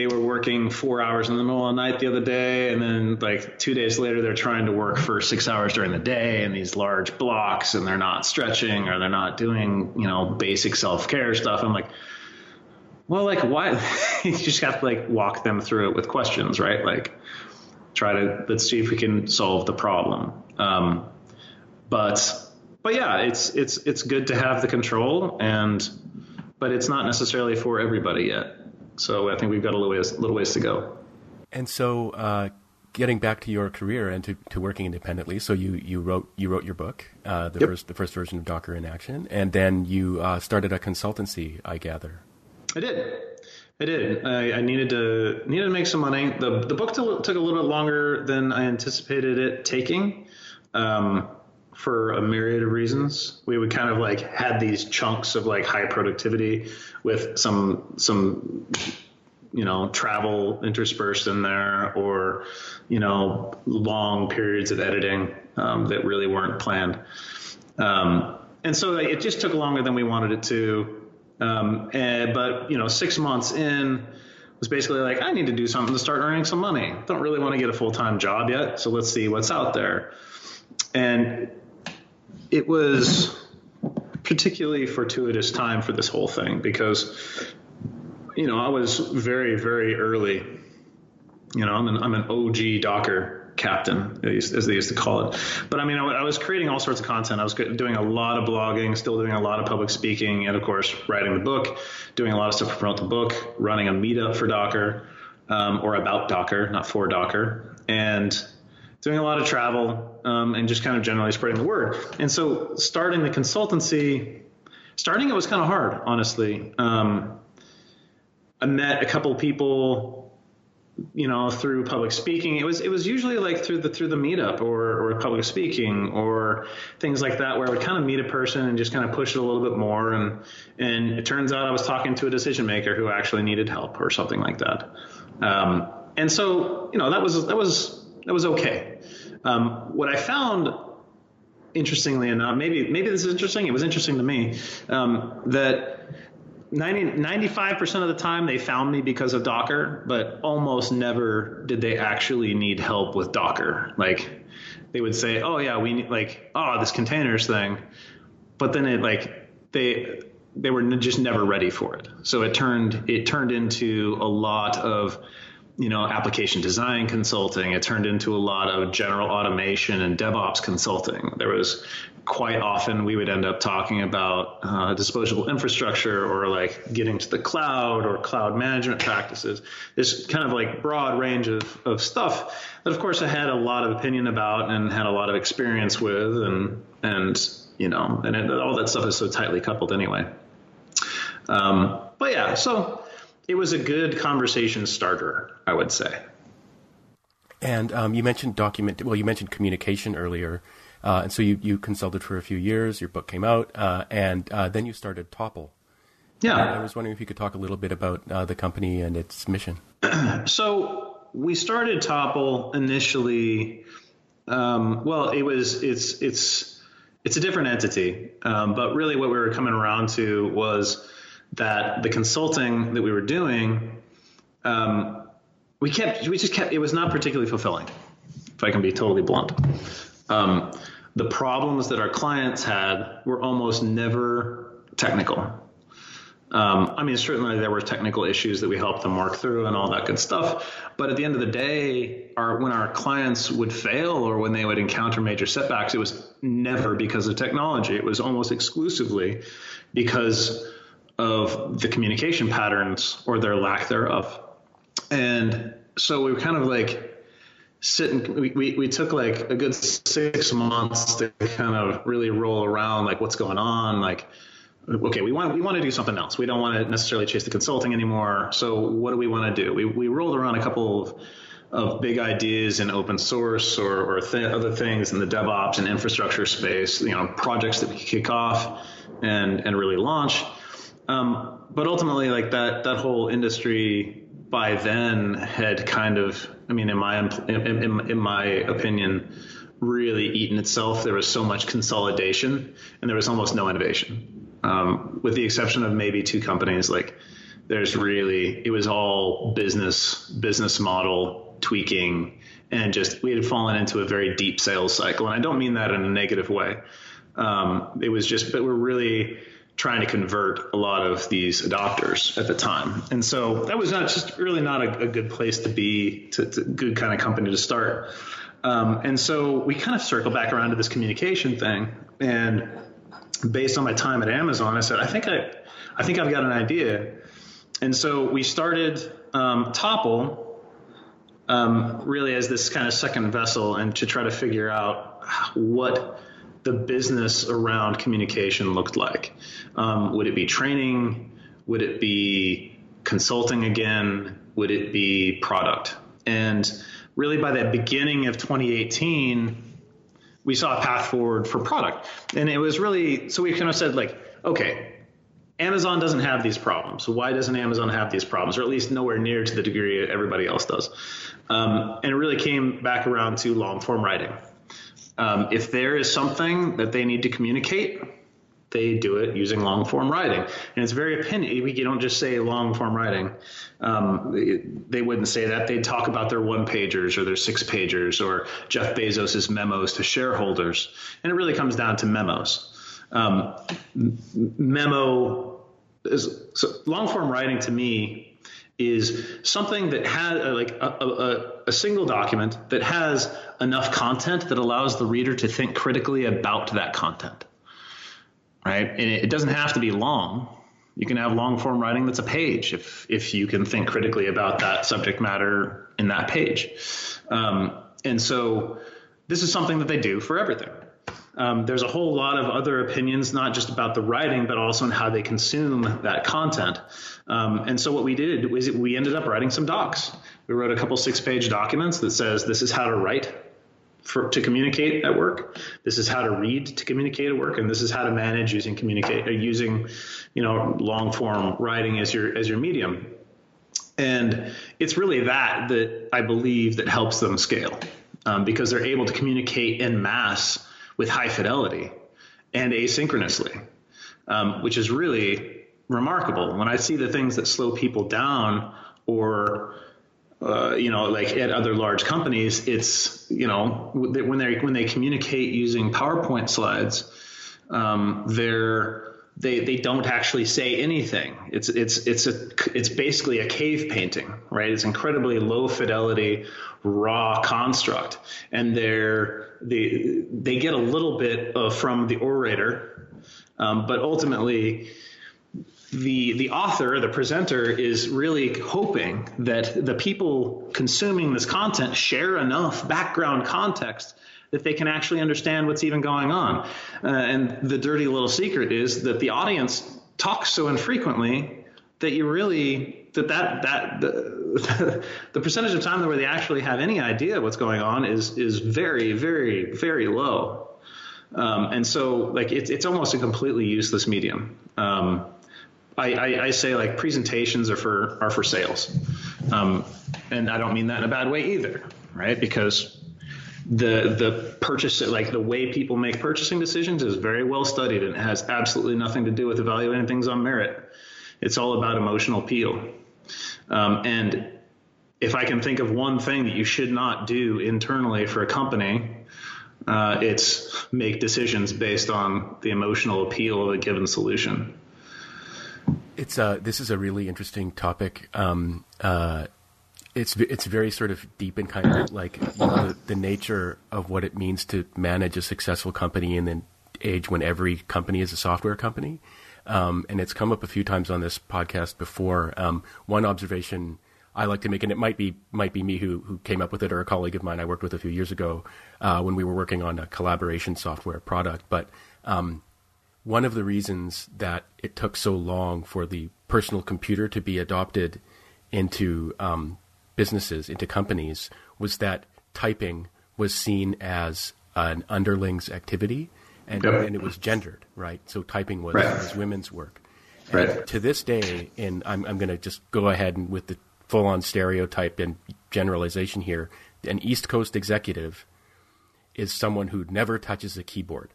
they were working four hours in the middle of the night the other day, and then like two days later, they're trying to work for six hours during the day in these large blocks, and they're not stretching or they're not doing you know basic self care stuff. I'm like, Well, like why? you just have to like walk them through it with questions, right? Like try to let's see if we can solve the problem. Um, but but yeah, it's it's it's good to have the control, and but it's not necessarily for everybody yet. So I think we've got a little ways, little ways to go.
And so, uh, getting back to your career and to, to working independently, so you, you wrote you wrote your book, uh, the
Yep.
first the first version of Docker in Action, and then you uh, started a consultancy, I gather.
I did. I did. I, I needed to needed to make some money. the The book took took a little bit longer than I anticipated it taking, um, for a myriad of reasons. We would kind of like had these chunks of like high productivity with some some you know travel interspersed in there, or you know long periods of editing um, that really weren't planned. Um, and so it just took longer than we wanted it to. Um, and, but you know, six months in was basically like, I need to do something to start earning some money. Don't really want to get a full time job yet, so let's see what's out there. And it was particularly fortuitous time for this whole thing because you know I was very very early. You know, I'm an I'm an OG Docker captain, as they used to call it. But I mean, I, was creating all sorts of content. I was doing a lot of blogging, still doing a lot of public speaking, and of course, writing the book, doing a lot of stuff to promote the book, running a meetup for Docker, um, or about Docker, not for Docker, and doing a lot of travel um, and just kind of generally spreading the word. And so, starting the consultancy, starting it was kind of hard, honestly. Um, I met a couple people you know through public speaking it was it was usually like through the through the meetup or or public speaking or things like that where I would kind of meet a person and just kind of push it a little bit more and and it turns out I was talking to a decision maker who actually needed help or something like that um, and so you know that was that was that was okay um, what I found interestingly enough maybe maybe this is interesting it was interesting to me um, that 90, 95% of the time they found me because of Docker, but almost never did they actually need help with Docker. Like they would say, oh yeah, we need like, oh, this containers thing. But then it like, they, they were just never ready for it. So it turned, it turned into a lot of, you know, application design consulting. It turned into a lot of general automation and DevOps consulting. There was quite often we would end up talking about uh, disposable infrastructure or like getting to the cloud or cloud management practices. This kind of like broad range of, of stuff that, of course, I had a lot of opinion about and had a lot of experience with, and and you know, and it, all that stuff is so tightly coupled anyway. Um, but yeah, so it was a good conversation starter, I would say.
And um, you mentioned document. Well, you mentioned communication earlier, uh, and so you, you consulted for a few years. Your book came out, uh, and uh, then you started Topple.
Yeah,
And I was wondering if you could talk a little bit about uh, the company and its mission.
So we started Topple initially. Um, well, it was it's it's it's a different entity, um, but really what we were coming around to was that the consulting that we were doing, um, we kept we just kept it was not particularly fulfilling, if I can be totally blunt. Um, the problems that our clients had were almost never technical. Um, I mean, certainly there were technical issues that we helped them work through and all that good stuff. But at the end of the day, our, when our clients would fail or when they would encounter major setbacks, it was never because of technology. It was almost exclusively because of the communication patterns or their lack thereof. And so we were kind of like sitting, we, we, we took like a good six months to kind of really roll around like what's going on, like, okay, we want we want to do something else. We don't want to necessarily chase the consulting anymore. So what do we want to do? We we rolled around a couple of, of big ideas in open source or, or th- other things in the DevOps and infrastructure space. You know, projects that we could kick off and and really launch. Um, but ultimately, like that that whole industry by then had kind of, I mean, in my in, in, in my opinion, really eaten itself. There was so much consolidation, and there was almost no innovation um, with the exception of maybe two companies. Like there's really, it was all business, business model tweaking and just, we had fallen into a very deep sales cycle. And I don't mean that in a negative way. Um, it was just, but we're really trying to convert a lot of these adopters at the time. And so that was not just really not a, a good place to be, to, to good kind of company to start. Um, and so we kind of circle back around to this communication thing. And based on my time at Amazon, I said, I think I, I think I've got an idea. And so we started um, Topple um, really as this kind of second vessel and to try to figure out what the business around communication looked like. Um, would it be training? Would it be consulting again? Would it be product? And really, by the beginning of 2018, we saw a path forward for product. And it was really so we kind of said, like, okay, Amazon doesn't have these problems. Why doesn't Amazon have these problems, or at least nowhere near to the degree everybody else does? Um, and it really came back around to long form writing. Um, if there is something that they need to communicate, they do it using long form writing. And it's very opinion. You don't just say long form writing. Um, they wouldn't say that. They'd talk about their one pagers or their six pagers or Jeff Bezos's memos to shareholders. And it really comes down to memos. Um, memo is so long form writing to me is something that has uh, like a, a, a, single document that has enough content that allows the reader to think critically about that content right? And it, it doesn't have to be long. You can have long form writing that's a page if if you can think critically about that subject matter in that page. Um, and so this is something that they do for everything um, there's a whole lot of other opinions, not just about the writing, but also in how they consume that content. Um, and so what we did was we ended up writing some docs. We wrote a couple six page documents that says this is how to write for, to communicate at work. This is how to read to communicate at work, and this is how to manage using communicate uh, using, you know, long form writing as your as your medium. And it's really that that I believe that helps them scale um, because they're able to communicate in mass with high fidelity and asynchronously, um, which is really remarkable. When I see the things that slow people down or uh, you know, like at other large companies, it's you know when they when they communicate using PowerPoint slides, um, they're they they don't actually say anything. It's it's it's a it's basically a cave painting, right? It's incredibly low fidelity, raw construct, and they're they they get a little bit uh, from the orator, um, but ultimately. The, the author, the presenter, is really hoping that the people consuming this content share enough background context that they can actually understand what's even going on. Uh, and the dirty little secret is that the audience talks so infrequently that you really that that that the, the percentage of time where they actually have any idea what's going on is is very very very low. Um, and so like it's it's almost a completely useless medium. Um, I, I, I, say like presentations are for are for sales, um, and I don't mean that in a bad way either, right? Because the the purchase like the way people make purchasing decisions is very well studied and has absolutely nothing to do with evaluating things on merit. It's all about emotional appeal. Um, and if I can think of one thing that you should not do internally for a company, uh, it's make decisions based on the emotional appeal of a given solution.
It's uh, this is a really interesting topic. Um, uh, it's it's very sort of deep and kind of like you know, the, the, nature of what it means to manage a successful company in the age when every company is a software company. Um, and it's come up a few times on this podcast before. Um, one observation I like to make, and it might be might be me who who came up with it, or a colleague of mine I worked with a few years ago uh, when we were working on a collaboration software product. But um, one of the reasons that it took so long for the personal computer to be adopted into um, businesses, into companies, was that typing was seen as an underling's activity, and, yep. and it was gendered, right? So typing was, right. was women's work. Right. To this day, and I'm, I'm going to just go ahead and with the full-on stereotype and generalization here, an East Coast executive is someone who never touches a keyboard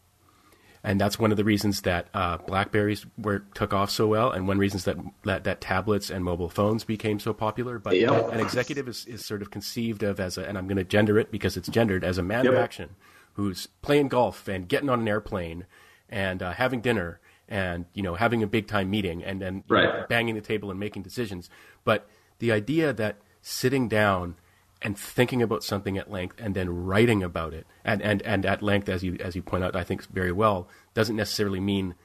and that's one of the reasons that uh, Blackberries were took off so well, and one reasons that, that that tablets and mobile phones became so popular. But yep. an executive is, is sort of conceived of as a, and I'm going to gender it because it's gendered as a man yep. of action who's playing golf and getting on an airplane and uh, having dinner and you know having a big time meeting and then
right.
know, banging the table and making decisions. But the idea that sitting down and thinking about something at length and then writing about it and, and, and at length as you as you point out I think very well doesn't necessarily mean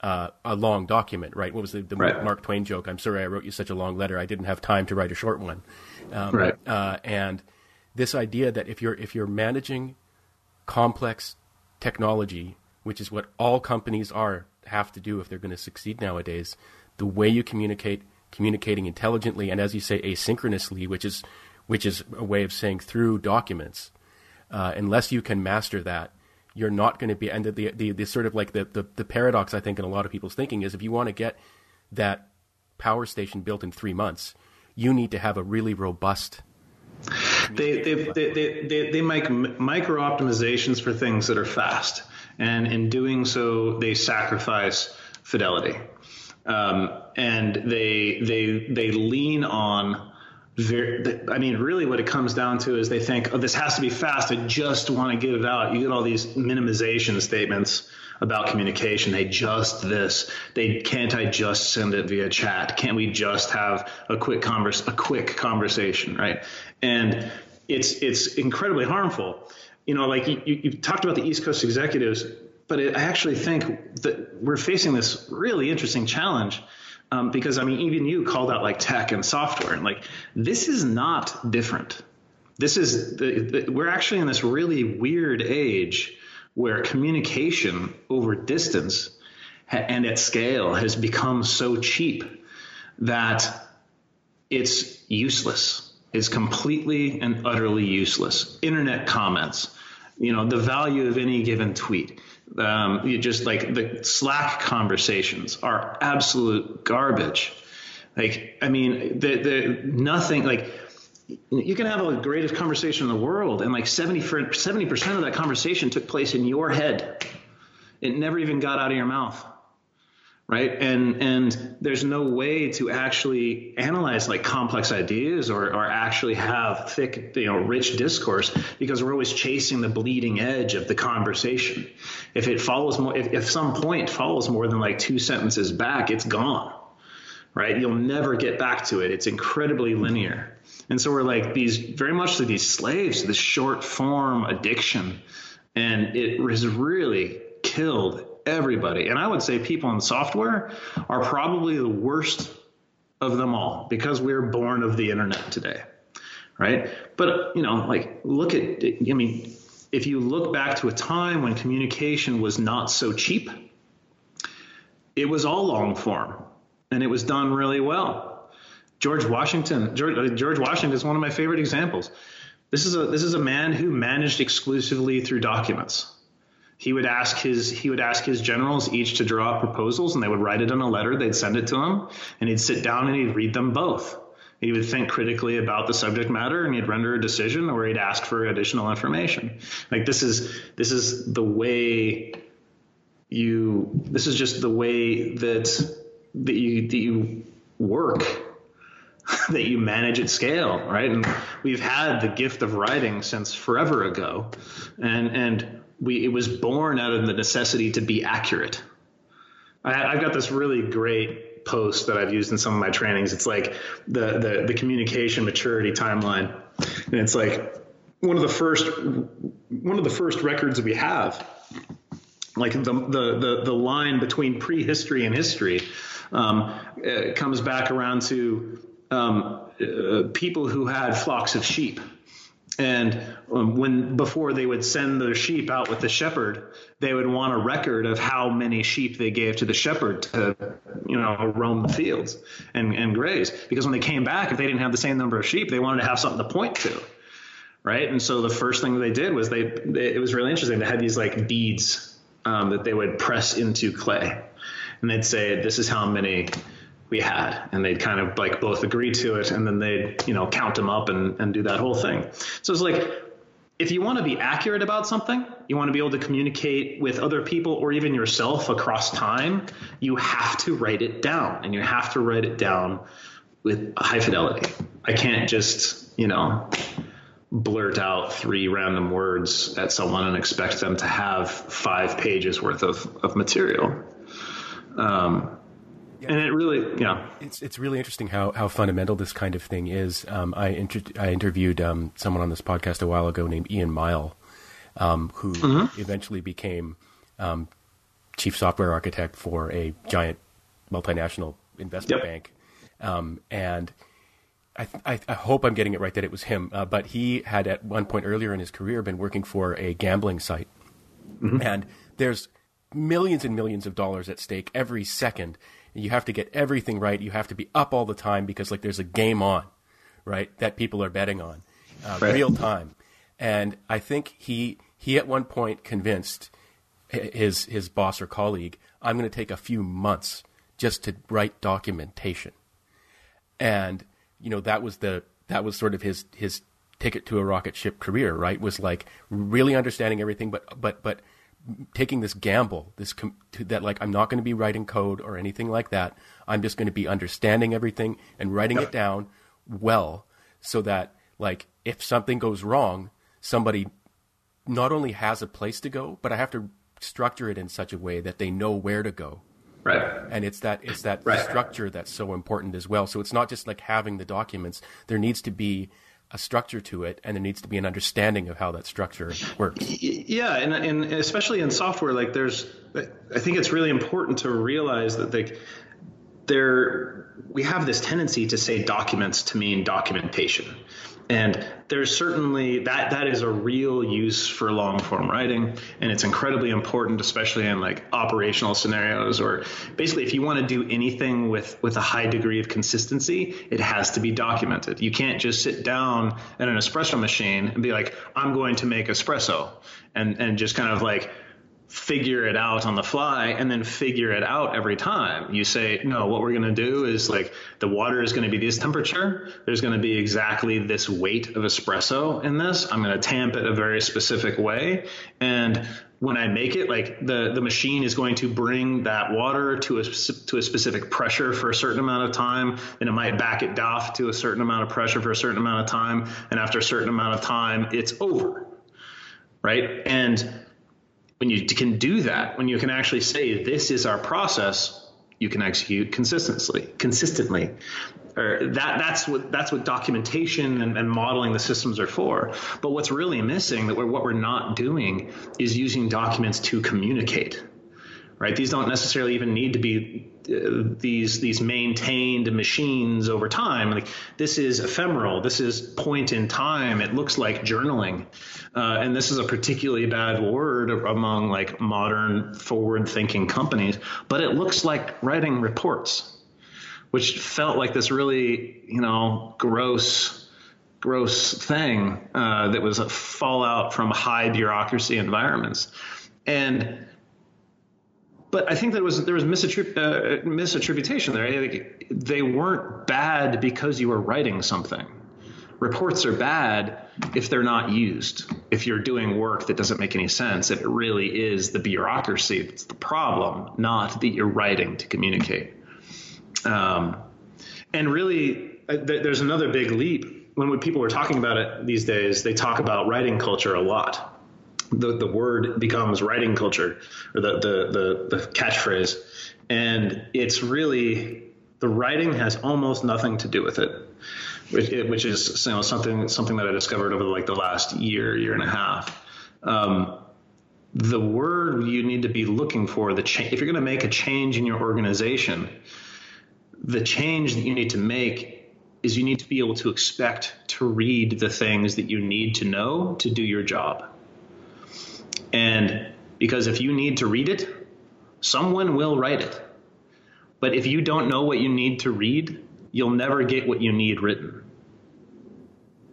uh, a long document, right? What was the, the
right.
Mark Twain joke? I'm sorry I wrote you such a long letter. I didn't have time to write a short one.
Um, right.
Uh, and this idea that if you're if you're managing complex technology, which is what all companies are have to do if they're going to succeed nowadays, the way you communicate, communicating intelligently, and as you say, asynchronously, which is which is a way of saying through documents. Uh, unless you can master that, you're not going to be. And the, the, the, sort of like the, the, the paradox, I think, in a lot of people's thinking is if you want to get that power station built in three months, you need to have a really robust.
They, they, they, they, they, they make micro optimizations for things that are fast. And in doing so, they sacrifice fidelity. Um, and they, they, they lean on very, I mean, really what it comes down to is they think, oh, this has to be fast. I just want to get it out. You get all these minimization statements about communication. They just this. They can't I just send it via chat? Can't we just have a quick converse, a quick conversation, right? And it's it's incredibly harmful. You know, like you, you talked about the East Coast executives, but it, I actually think that we're facing this really interesting challenge um, because I mean, even you called out like tech and software, and like this is not different. This is the, the, we're actually in this really weird age where communication over distance and at scale has become so cheap that it's useless. It's completely and utterly useless. Internet comments, you know, the value of any given tweet um, you just like the Slack conversations are absolute garbage. Like, I mean, the, the nothing like you can have the greatest conversation in the world, and like 70 percent of that conversation took place in your head. It never even got out of your mouth right? And and there's no way to actually analyze like complex ideas or or actually have thick you know rich discourse because we're always chasing the bleeding edge of the conversation. If it follows more if, if some point follows more than like two sentences back it's gone right? You'll never get back to it. It's incredibly linear. And so we're like these very much like these slaves to this short form addiction. And it has really killed everybody. And I would say people in software are probably the worst of them all because we're born of the internet today. Right. But, you know, like look at, I mean, if you look back to a time when communication was not so cheap, it was all long form and it was done really well. George Washington, George, uh, George Washington is one of my favorite examples. This is a this is a man who managed exclusively through documents he would ask his he would ask his generals each to draw up proposals and they would write it in a letter they'd send it to him and he'd sit down and he'd read them both. He would think critically about the subject matter and he'd render a decision or he'd ask for additional information. Like this is this is the way you this is just the way that that you that you work that you manage at scale right? And we've had the gift of writing since forever ago. And and we it was born out of the necessity to be accurate. I, have got this really great post that I've used in some of my trainings. It's like the the, the communication maturity timeline, and it's like one of the first one of the first records we have. Like the the the, the line between prehistory and history um, uh, comes back around to um, uh, people who had flocks of sheep and um, when before they would send their sheep out with the shepherd, they would want a record of how many sheep they gave to the shepherd to, you know, roam the fields and, and graze. Because when they came back, if they didn't have the same number of sheep, they wanted to have something to point to, right? And so the first thing they did was they, they it was really interesting. They had these like beads um, that they would press into clay, and they'd say, "This is how many." We had and they'd kind of like both agree to it and then they'd you know count them up and, and do that whole thing. So it's like if you want to be accurate about something you want to be able to communicate with other people or even yourself across time you have to write it down and you have to write it down with high fidelity. I can't just you know blurt out three random words at someone and expect them to have five pages worth of, of material. Um, yeah. And it really, yeah,
it's it's really interesting how, how fundamental this kind of thing is. Um, I inter- I interviewed um, someone on this podcast a while ago named Ian Miell, um, who mm-hmm. eventually became um, chief software architect for a giant multinational investment yep. bank, um, and I, I, I, hope I'm getting it right that it was him. Uh, but he had at one point earlier in his career been working for a gambling site, mm-hmm. and there's millions and millions of dollars at stake every second you have to get everything right. You have to be up all the time because like there's a game on, right? That people are betting on, uh, right. real time. And I think he he at one point convinced his his boss or colleague, I'm going to take a few months just to write documentation. And you know that was the that was sort of his his ticket to a rocket ship career, right? Was like really understanding everything, but but but taking this gamble, this com- that like I'm not going to be writing code or anything like that. I'm just going to be understanding everything and writing it down well, so that like if something goes wrong, somebody not only has a place to go, but I have to structure it in such a way that they know where to go.
Right.
And it's that it's that right. structure that's so important as well. So it's not just like having the documents. There needs to be a structure to it, and there needs to be an understanding of how that structure works.
Yeah, and, and especially in software, like there's, I think it's really important to realize that like there we have this tendency to say documents to mean documentation. And there's certainly that that is a real use for long form writing, and it's incredibly important, especially in like operational scenarios or basically if you want to do anything with with a high degree of consistency, it has to be documented. You can't just sit down at an espresso machine and be like, I'm going to make espresso, and and just kind of like figure it out on the fly and then figure it out every time. You say, no, what we're going to do is like the water is going to be this temperature. There's going to be exactly this weight of espresso in this. I'm going to tamp it a very specific way. And when I make it, like the, the machine is going to bring that water to a, to a specific pressure for a certain amount of time. And it might back it off to a certain amount of pressure for a certain amount of time. And after a certain amount of time, it's over. Right. And when you can do that, when you can actually say this is our process, you can execute consistently. Consistently, or that that's what that's what documentation and, and modeling the systems are for. But what's really missing that we're, what we're not doing is using documents to communicate right? These don't necessarily even need to be uh, these these maintained machines over time. Like this is ephemeral. This is point in time. It looks like journaling, uh, and this is a particularly bad word among like modern forward-thinking companies. But it looks like writing reports, which felt like this really you know gross. Gross thing uh, that was a fallout from high bureaucracy environments, and but I think there was there was misattrib- uh, misattribution there. They weren't bad because you were writing something. Reports are bad if they're not used. If you're doing work that doesn't make any sense, if it really is the bureaucracy that's the problem, not that you're writing to communicate. Um, and really, uh, th- there's another big leap. When people were talking about it these days, they talk about writing culture a lot the, the word becomes writing culture or the, the, the, the catchphrase. And it's really the writing has almost nothing to do with it, which, which is you know, something something that I discovered over like the last year, year and a half. Um, the word you need to be looking for the change if you're going to make a change in your organization, the change that you need to make is you need to be able to expect to read the things that you need to know to do your job. And because if you need to read it, someone will write it. But if you don't know what you need to read, you'll never get what you need written.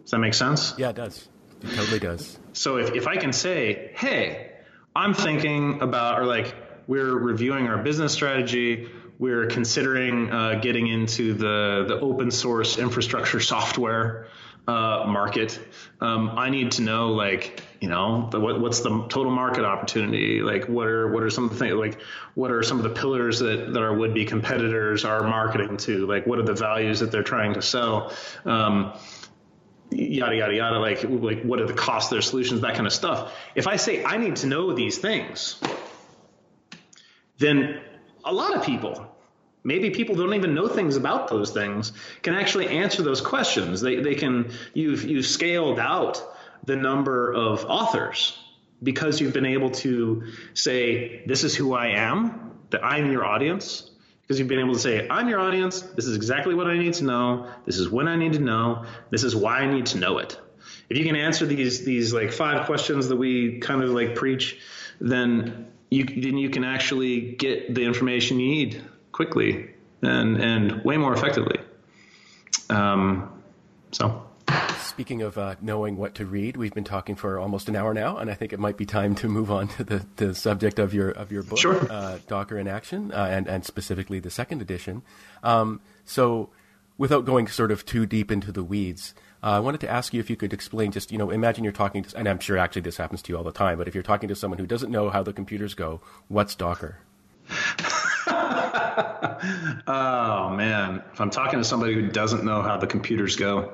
Does that make sense?
Yeah, it does. It totally does.
So if, if I can say, hey, I'm thinking about, or like, we're reviewing our business strategy, we're considering uh, getting into the, the open source infrastructure software uh, market. Um, I need to know like you know the, what, what's the total market opportunity? Like what are what are some of the things like what are some of the pillars that, that our would be competitors are marketing to? Like what are the values that they're trying to sell? Um, yada yada yada. Like like what are the costs of their solutions? That kind of stuff. If I say I need to know these things, then a lot of people, maybe people don't even know things about those things, can actually answer those questions. They, they can, you've, you've scaled out the number of authors because you've been able to say, this is who I am, that I'm your audience. Because you've been able to say, I'm your audience. This is exactly what I need to know. This is when I need to know. This is why I need to know it. If you can answer these these like five questions that we kind of like preach, then you then you can actually get the information you need quickly and and way more effectively. Um, so.
Speaking of uh, knowing what to read, we've been talking for almost an hour now, and I think it might be time to move on to the, the subject of your of your book,
sure.
uh, Docker in Action, uh, and and specifically the second edition. Um, so, without going sort of too deep into the weeds, uh, I wanted to ask you if you could explain. Just you know, imagine you're talking to, and I'm sure actually this happens to you all the time. But if you're talking to someone who doesn't know how the computers go, what's Docker?
oh man, if I'm talking to somebody who doesn't know how the computers go,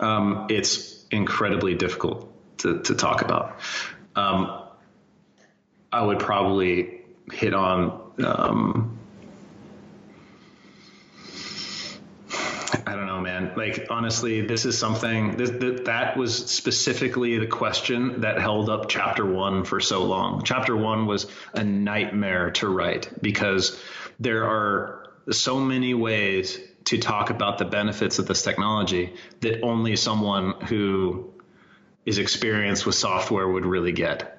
um, it's incredibly difficult to, to talk about. Um, I would probably hit on. Um, I don't know, man. Like honestly, this is something that that was specifically the question that held up chapter one for so long. Chapter one was a nightmare to write because there are so many ways to talk about the benefits of this technology that only someone who is experienced with software would really get.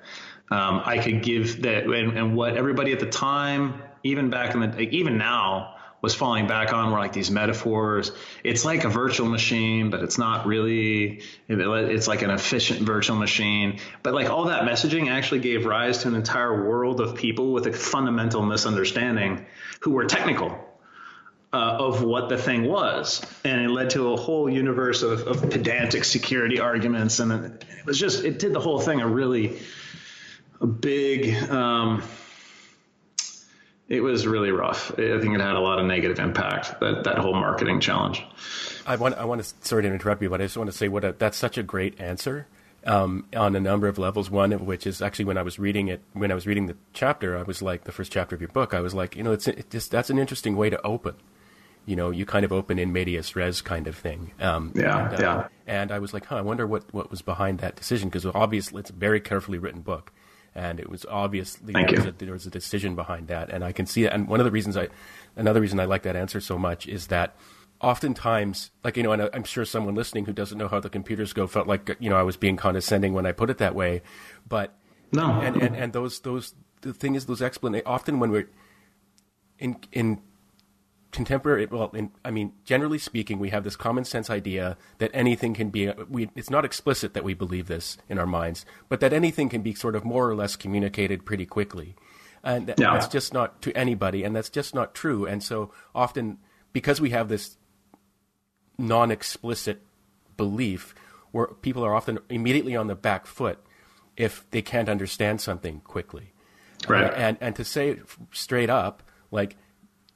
Um, I could give that, and, and, what everybody at the time, even back in the, even now, was falling back on were like these metaphors. It's like a virtual machine, but it's not really. It's like an efficient virtual machine. But like all that messaging actually gave rise to an entire world of people with a fundamental misunderstanding who were technical. Uh, of what the thing was, and it led to a whole universe of, of pedantic security arguments, and it, was just it did the whole thing a really a big um, it was really rough. I think it had a lot of negative impact that that whole marketing challenge.
I want I want to sorry to interrupt you, but I just want to say what a, that's such a great answer um, on a number of levels. One of which is actually when I was reading it, when I was reading the chapter, I was like the first chapter of your book. I was like, you know, it's it just that's an interesting way to open. You know, you kind of open in medias res kind of thing.
Um, yeah,
and,
uh, yeah.
And I was like, huh, I wonder what what was behind that decision because obviously it's a very carefully written book and it was obvious there was, a, there was, a, decision behind that, and I can see it. And one of the reasons I, another reason I like that answer so much is that oftentimes, like you know, and I'm sure someone listening who doesn't know how the computers go felt like you know I was being condescending when I put it that way, but
no,
and and, and those those the thing is those explanations often when we're in in contemporary well in, i mean generally speaking we have this common sense idea that anything can be we, it's not explicit that we believe this in our minds but that anything can be sort of more or less communicated pretty quickly. And yeah. that's just not to anybody and that's just not true. And so often because we have this non-explicit belief where people are often immediately on the back foot if they can't understand something quickly.
Right.
Uh, and and to say straight up like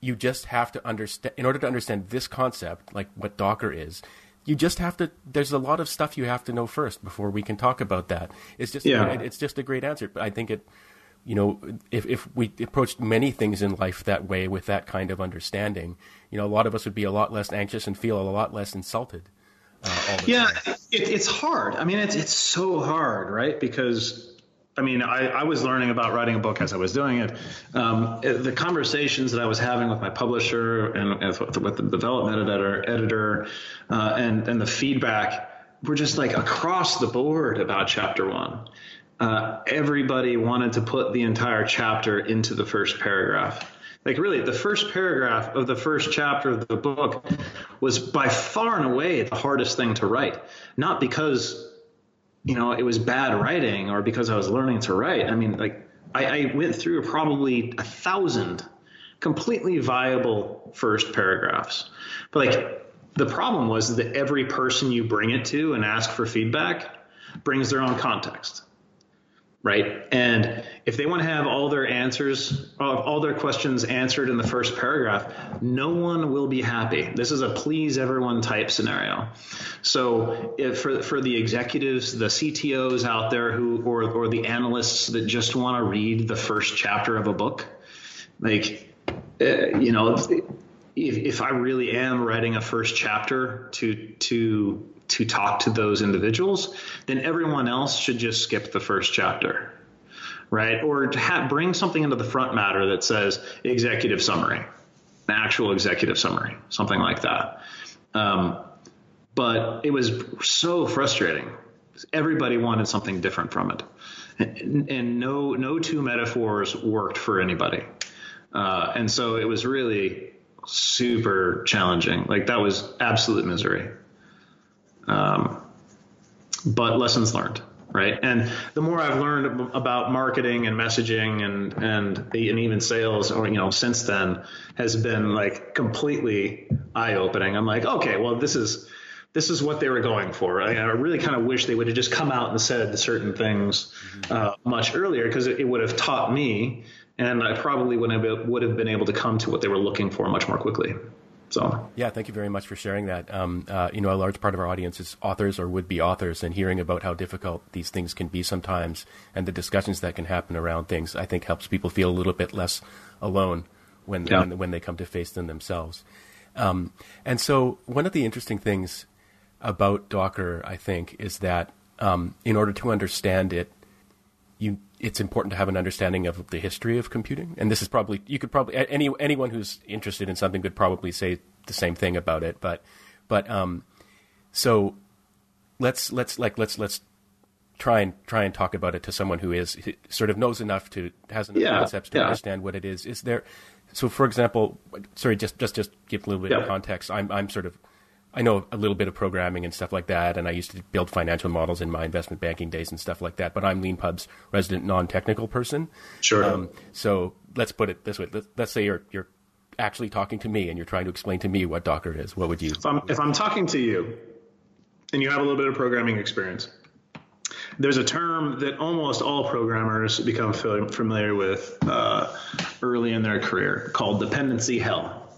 you just have to understand in order to understand this concept like what docker is you just have to there's a lot of stuff you have to know first before we can talk about that. It's just
yeah.
it's just a great answer but i think it you know if if we approached many things in life that way with that kind of understanding you know a lot of us would be a lot less anxious and feel a lot less insulted uh,
yeah it, it's hard. I mean it's it's so hard right? Because I mean, I, I, was learning about writing a book as I was doing it. Um, the conversations that I was having with my publisher and, with the development editor, editor, uh, and and the feedback were just like across the board about chapter one. Uh, everybody wanted to put the entire chapter into the first paragraph. Like really, the first paragraph of the first chapter of the book was by far and away the hardest thing to write. Not because you know, it was bad writing or because I was learning to write. I mean, like I, I went through probably a thousand completely viable first paragraphs. But like the problem was that every person you bring it to and ask for feedback brings their own context right? And if they want to have all their answers, all their questions answered in the first paragraph, no one will be happy. This is a please everyone type scenario. So for for the executives, the CTOs out there who or or the analysts that just want to read the first chapter of a book, like uh, you know, if, if I really am writing a first chapter to to to talk to those individuals, then everyone else should just skip the first chapter, right? Or to bring something into the front matter that says executive summary, an actual executive summary, something like that. Um, but it was so frustrating. Everybody wanted something different from it, and, and no no two metaphors worked for anybody. Uh, and so it was really super challenging. Like that was absolute misery. Um, but lessons learned, right? And the more I've learned about marketing and messaging and and and even sales, or you know, since then, has been like completely eye opening. I'm like, okay, well, this is this is what they were going for. I, I really kind of wish they would have just come out and said certain things mm-hmm. uh, much earlier because it, it, would have taught me, and I probably would have would have been able to come to what they were looking for much more quickly. So
yeah, thank you very much for sharing that. Um, uh, you know, a large part of our audience is authors or would-be authors, and hearing about how difficult these things can be sometimes, and the discussions that can happen around things, I think helps people feel a little bit less alone when yeah. when, when, they come to face them themselves. Um, and so, one of the interesting things about Docker, I think, is that um, in order to understand it, you it's important to have an understanding of the history of computing. And this is probably you could probably any anyone who's interested in something could probably say the same thing about it. But but um, so let's let's like let's let's try and try and talk about it to someone who is sort of knows enough to has enough yeah, concepts to yeah. understand what it is. Is there so for example, sorry, just just just give a little bit yeah. of context. I'm I'm sort of I know a little bit of programming and stuff like that, and I used to build financial models in my investment banking days and stuff like that. But I'm Leanpub's resident non-technical person.
Sure. Um,
so let's put it this way: let's, let's, say you're you're actually talking to me and you're trying to explain to me what Docker is. What would you?
If I'm, if I'm talking to you, and you have a little bit of programming experience, there's a term that almost all programmers become familiar with uh, early in their career called dependency hell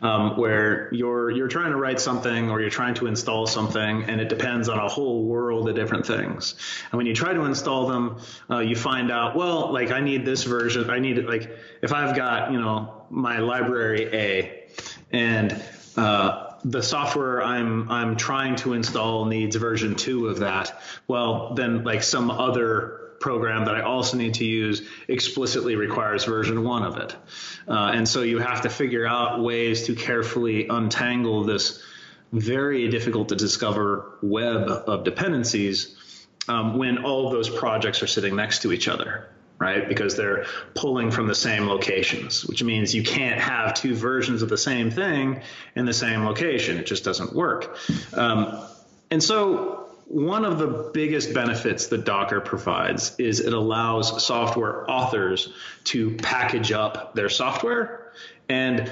um, where you're you're trying to write something or you're trying to install something, and it depends on a whole world of different things. And when you try to install them, uh, you find out, well, like I need this version. I need it like if I've got you know my library A, and uh, the software I'm I'm trying to install needs version two of that. Well, then like some other program that I also need to use explicitly requires version one of it. Uh, and so you have to figure out ways to carefully untangle this very difficult to discover web of dependencies um, when all of those projects are sitting next to each other right? Because they're pulling from the same locations, which means you can't have two versions of the same thing in the same location. It just doesn't work. Um, and so one of the biggest benefits that Docker provides is it allows software authors to package up their software and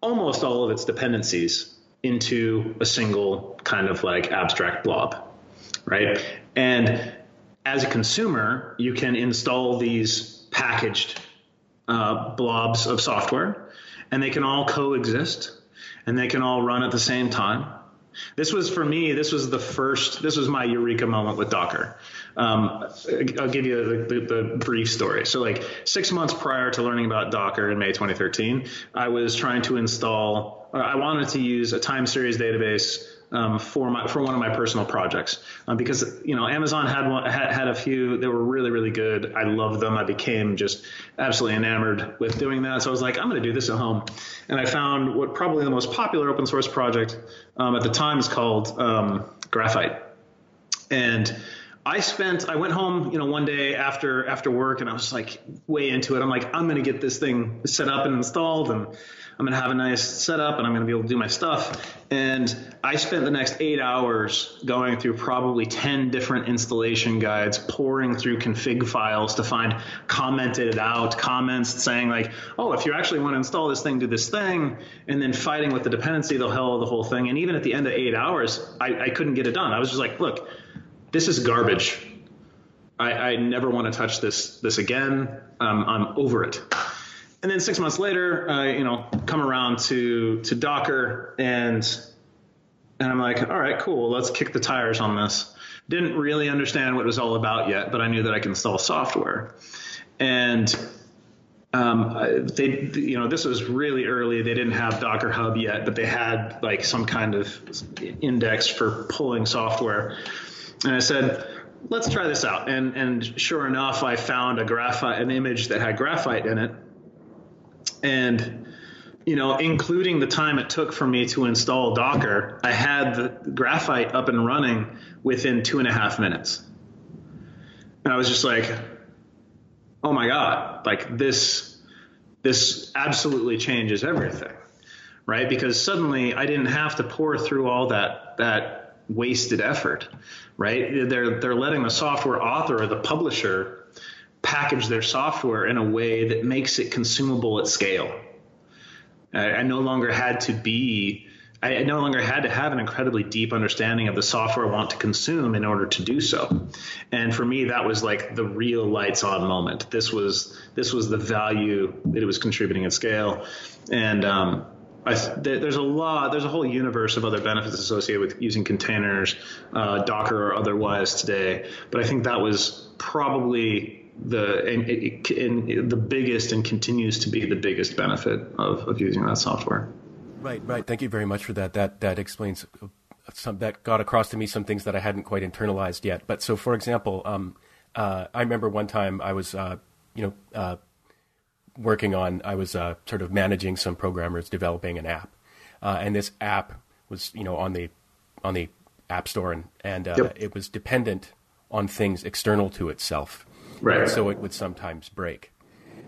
almost all of its dependencies into a single kind of like abstract blob, right? And as a consumer, you can install these packaged uh, blobs of software, and they can all coexist, and they can all run at the same time this was for me. This was the first. This was my eureka moment with Docker. Um, I'll give you the, the, the, brief story. So, like six months prior to learning about Docker in May 2013, I was trying to install. I wanted to use a time series database um, for my for one of my personal projects um, because you know Amazon had one had, had a few that were really really good. I loved them. I became just absolutely enamored with doing that. So I was like, I'm going to do this at home, and I found what probably the most popular open source project um, at the time is called um, Graphite, and I spent I went home, you know, one day after after work and I was like way into it. I'm like, I'm gonna get this thing set up and installed and I'm going to have a nice setup and I'm going to be able to do my stuff. And I spent the next eight hours going through probably 10 different installation guides, pouring through config files to find commented out comments saying like, oh, if you actually want to install this thing, do this thing, and then fighting with the dependency, the hell of the whole thing. And even at the end of eight hours, I, I couldn't get it done. I was just like, look, this is garbage. I, I never want to touch this this again. Um, I'm over it and then six months later, I you know, come around to to Docker, and and I'm like, all right, cool, let's kick the tires on this. Didn't really understand what it was all about yet, but I knew that I can install software, and um, they, you know, this was really early. They didn't have Docker Hub yet, but they had like some kind of index for pulling software. And I said, let's try this out. And and sure enough, I found a graphite, an image that had graphite in it, and you know, including the time it took for me to install Docker, I had the graphite up and running within two and a half minutes. And I was just like, oh my God, like this, this absolutely changes everything, right? Because suddenly I didn't have to pour through all that, that wasted effort, right? They're, they're letting the software author or the publisher package their software in a way that makes it consumable at scale. I, I no longer had to be I no longer had to have an incredibly deep understanding of the software I want to consume in order to do so. And for me, that was like the real lights on moment. This was this was the value that it was contributing at scale. And um, I, there's a lot, there's a whole universe of other benefits associated with using containers, uh, Docker or otherwise today. But I think that was probably the and, and the biggest and continues to be the biggest benefit of, of using that software.
Right, right. Thank you very much for that. That that explains some that got across to me some things that I hadn't quite internalized yet. But so, for example, um, uh, I remember one time I was, uh, you know, uh, working on, I was uh, sort of managing some programmers developing an app, uh, and this app was, you know, on the on the app store, and and uh, yep. it was dependent on things external to itself,
right?
And so it would sometimes break.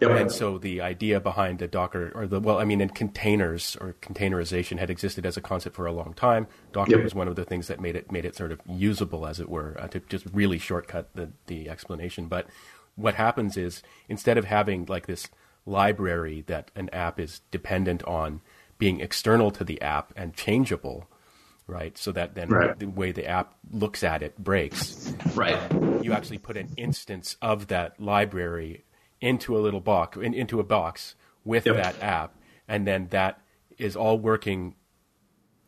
Yep. And so the idea behind the Docker, or the well, I mean, in containers or containerization had existed as a concept for a long time. Docker yep. was one of the things that made it made it sort of usable, as it were, uh, to just really shortcut the the explanation. But what happens is instead of having like this library that an app is dependent on being external to the app and changeable, right? So that then right. the way the app looks at it breaks.
Right.
You actually put an instance of that library into a little box, in, into a box with yep. that app, and then that is all working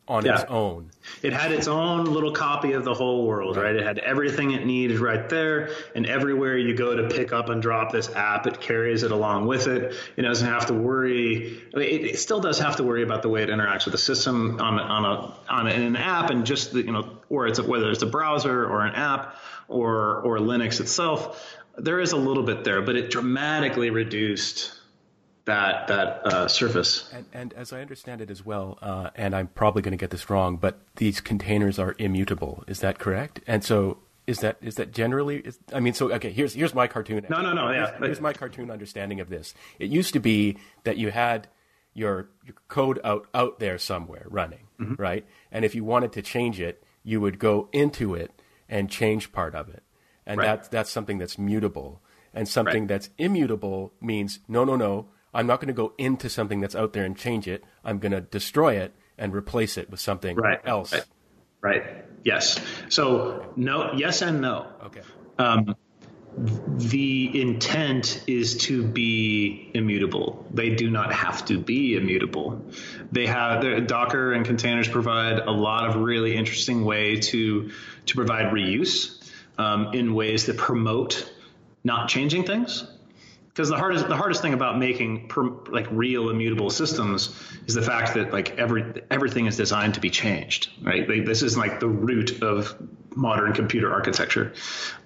on yeah. its own.
It had its own little copy of the whole world, right. right. It had everything it needed right there, and everywhere you go to pick up and drop this app, it carries it along with it. It doesn't have to worry. I mean, it, it, still does have to worry about the way it interacts with the system on on a on an app, and just the, you know, or it's a, whether it's a browser or an app or or Linux itself there is a little bit there, but it dramatically reduced that that uh, surface.
And, and, as I understand it as well, uh, and I'm probably going to get this wrong, but these containers are immutable. Is that correct? And so is that is that generally? Is, I mean, so okay. Here's here's my cartoon.
No, no, no.
Yeah.
Here's,
here's my cartoon understanding of this. It used to be that you had your, your code out out there somewhere running, mm-hmm. right? And if you wanted to change it, you would go into it and change part of it and right. that's that's something that's mutable. And something right. that's immutable means no, no, no. I'm not going to go into something that's out there and change it. I'm going to destroy it and replace it with something
right.
else.
Right. right. Yes. So no. Yes and no.
Okay.
Um, the intent is to be immutable. They do not have to be immutable. They have Docker and containers provide a lot of really interesting way to to provide reuse um, in ways that promote not changing things. Because the hardest the hardest thing about making per, like real immutable systems is the fact that like every everything is designed to be changed, right? Like, this is like the root of modern computer architecture,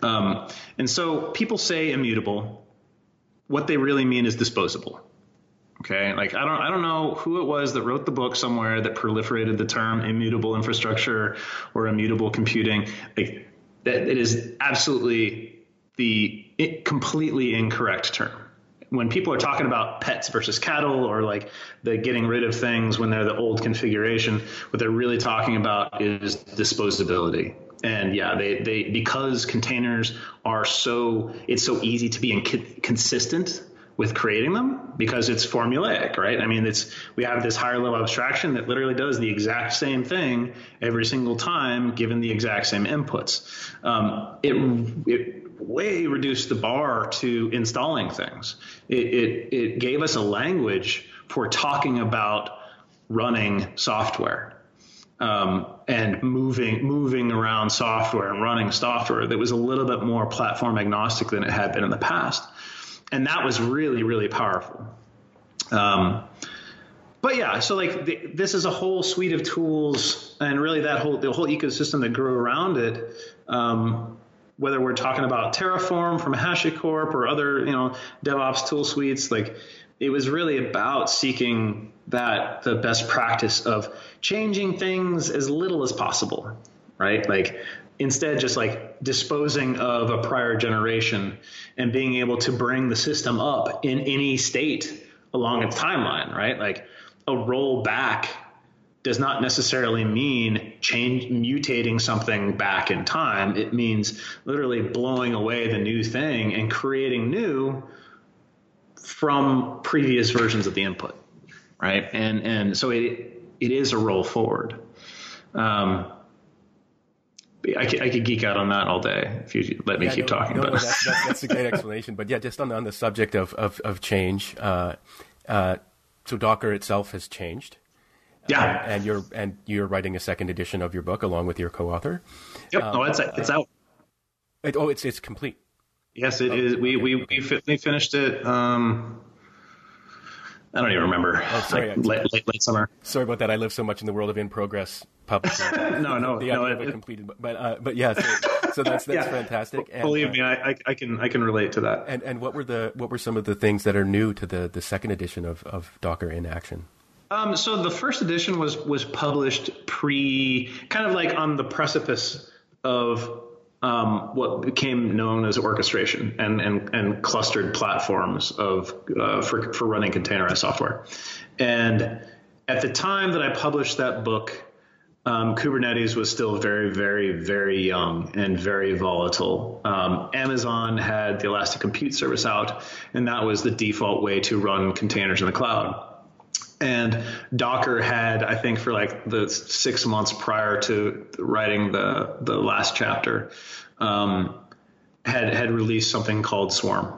um, and so people say immutable. What they really mean is disposable. Okay, like I don't I don't know who it was that wrote the book somewhere that proliferated the term immutable infrastructure or immutable computing. Like that it is absolutely the completely incorrect term. When people are talking about pets versus cattle or like the getting rid of things when they're the old configuration, what they're really talking about is disposability. And yeah, they, they because containers are so it's so easy to be inconsistent with creating them because it's formulaic, right? I mean, it's we have this higher level abstraction that literally does the exact same thing every single time, given the exact same inputs. Um, it, it way reduced the bar to installing things. It, it, it gave us a language for talking about running software. Um, and moving moving around software and running software that was a little bit more platform agnostic than it had been in the past. and that was really really powerful. Um, but yeah, so like the, this is a whole suite of tools, and really that whole the whole ecosystem that grew around it. Um, whether we're talking about Terraform from HashiCorp or other you know DevOps tool suites, like it was really about seeking that the best practice of changing things as little as possible, right? Like instead just like disposing of a prior generation and being able to bring the system up in any state along its timeline, right? Like a roll back does not necessarily mean change mutating something back in time. It means literally blowing away the new thing and creating new from previous versions of the input, right? And and so it it is a roll forward. Um, I could, I could geek out on that all day if you let me yeah, keep no, talking.
No, no, that's, that's, that's, a great explanation. But yeah, just on the, on the subject of of, of change, uh, uh, so Docker itself has changed.
Yeah,
and you're and you're writing a second edition of your book along with your co-author.
Yep. Um, oh, it's it's out.
It, oh, it's it's complete.
Yes, it is. We we we, we finished it. Um, I don't even remember. Oh, sorry. Like late, late, late, summer.
Sorry about that. I live so much in the world of in progress publishing.
no, no,
the
no.
It, it, completed, but uh, but yeah. So, so that's that's yeah. fantastic.
And, Believe me, I, I can I can relate to that.
And and what were the what were some of the things that are new to the the second edition of of Docker in Action?
Um, so the first edition was was published pre, kind of like on the precipice of um, what became known as orchestration and, and, and clustered platforms of uh, for, for running containerized software. And at the time that I published that book, um, Kubernetes was still very, very, very young and very volatile. Um, Amazon had the Elastic Compute Service out, and that was the default way to run containers in the cloud. And Docker had, I think, for like the six months prior to writing the the last chapter, um, had had released something called Swarm,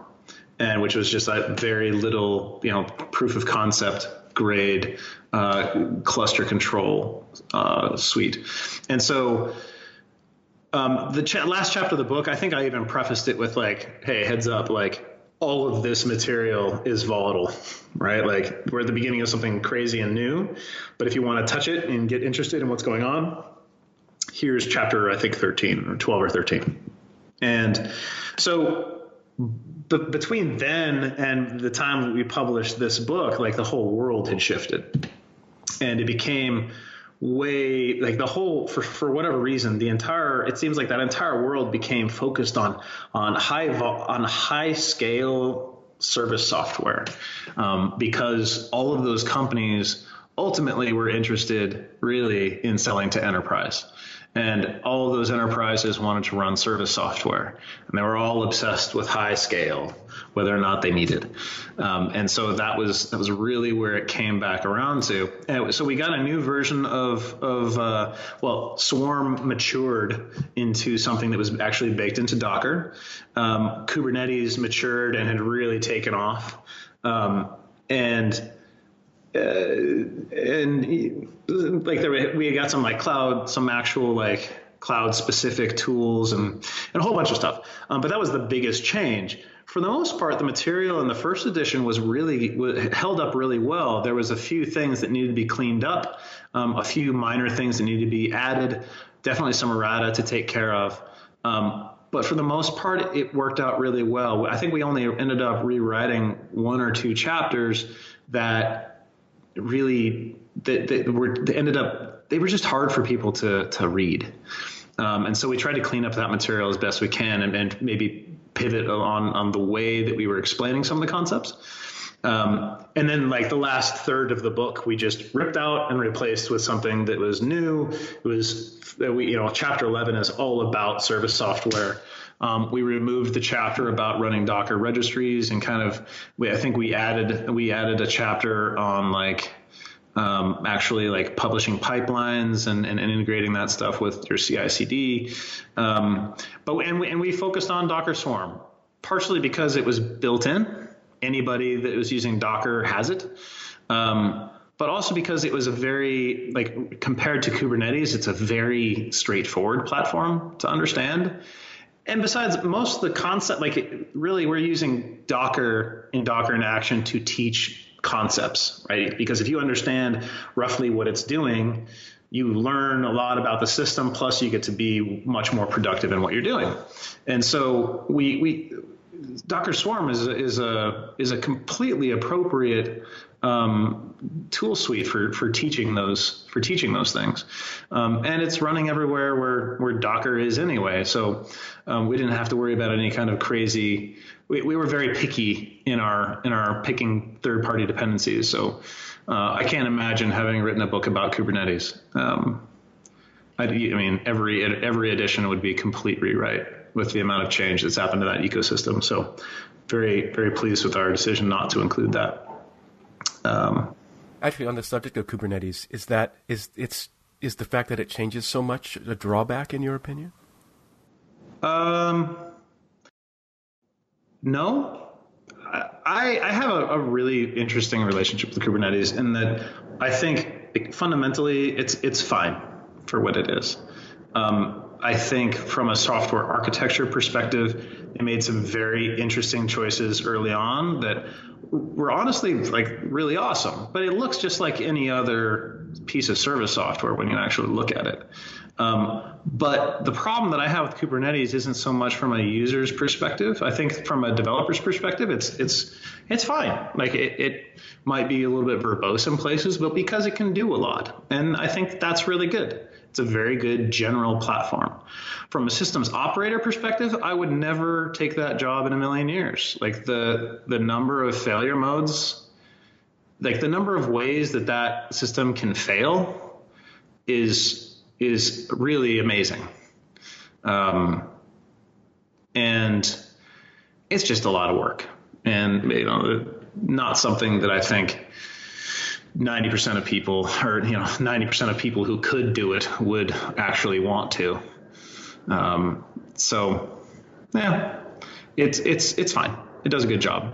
and which was just a very little, you know, proof of concept grade uh, cluster control uh, suite. And so um, the cha- last chapter of the book, I think I even prefaced it with like, "Hey, heads up, like." All of this material is volatile, right? Like we're at the beginning of something crazy and new, but if you want to touch it and get interested in what's going on, here's chapter I think 13 or 12 or 13. And so b- between then and the time we published this book, like the whole world had shifted. And it became way like the whole for for whatever reason the entire it seems like that entire world became focused on on high on high scale service software um, because all of those companies ultimately were interested really in selling to enterprise. And all of those enterprises wanted to run service software, and they were all obsessed with high scale, whether or not they needed. Um, and so that was that was really where it came back around to. So we got a new version of of uh, well, Swarm matured into something that was actually baked into Docker. Um, Kubernetes matured and had really taken off, um, and uh, and like there we got some like cloud, some actual like cloud specific tools and, and a whole bunch of stuff. Um, but that was the biggest change. For the most part, the material in the first edition was really held up really well. There was a few things that needed to be cleaned up, um, a few minor things that needed to be added, definitely some errata to take care of. Um, but for the most part, it worked out really well. I think we only ended up rewriting one or two chapters that really that, that were that ended up they were just hard for people to to read. Um, and so we tried to clean up that material as best we can and, and, maybe pivot on on the way that we were explaining some of the concepts. Um, and then like the last third of the book, we just ripped out and replaced with something that was new. It was that we you know chapter 11 is all about service software. Um, we removed the chapter about running Docker registries and kind of, we, I think we added we added a chapter on like um, actually like publishing pipelines and, and, and, integrating that stuff with your CI/CD. Um, but and we, and we focused on Docker Swarm partially because it was built in. Anybody that was using Docker has it. Um, but also because it was a very like compared to Kubernetes, it's a very straightforward platform to understand and besides, most of the concept, like really, we're using Docker in Docker in Action to teach concepts, right? Because if you understand roughly what it's doing, you learn a lot about the system. Plus, you get to be much more productive in what you're doing. And so we we Docker Swarm is is a is a completely appropriate um, tool suite for for teaching those for teaching those things, um, and it's running everywhere where where Docker is anyway. So um, we didn't have to worry about any kind of crazy. We, we were very picky in our in our picking third party dependencies. So uh, I can't imagine having written a book about Kubernetes. Um, I, I mean, every every edition would be a complete rewrite with the amount of change that's happened to that ecosystem. So very very pleased with our decision not to include that.
Um, Actually, on the subject of Kubernetes, is that is it's is the fact that it changes so much a drawback in your opinion?
Um, no. I, I have a, a really interesting relationship with Kubernetes in that I think fundamentally it's it's fine for what it is. Um, I think from a software architecture perspective, they made some very interesting choices early on that were honestly like really awesome. But it looks just like any other piece of service software when you actually look at it. Um, but the problem that I have with Kubernetes isn't so much from a user's perspective. I think from a developer's perspective, it's it's it's fine. Like it, it might be a little bit verbose in places, but because it can do a lot, and I think that's really good. It's a very good general platform. From a systems operator perspective, I would never take that job in a million years. Like the the number of failure modes, like the number of ways that that system can fail is is really amazing. Um, and it's just a lot of work and you know not something that I think 90% of people or you know 90% of people who could do it would actually want to um, so yeah it's it's it's fine it does a good job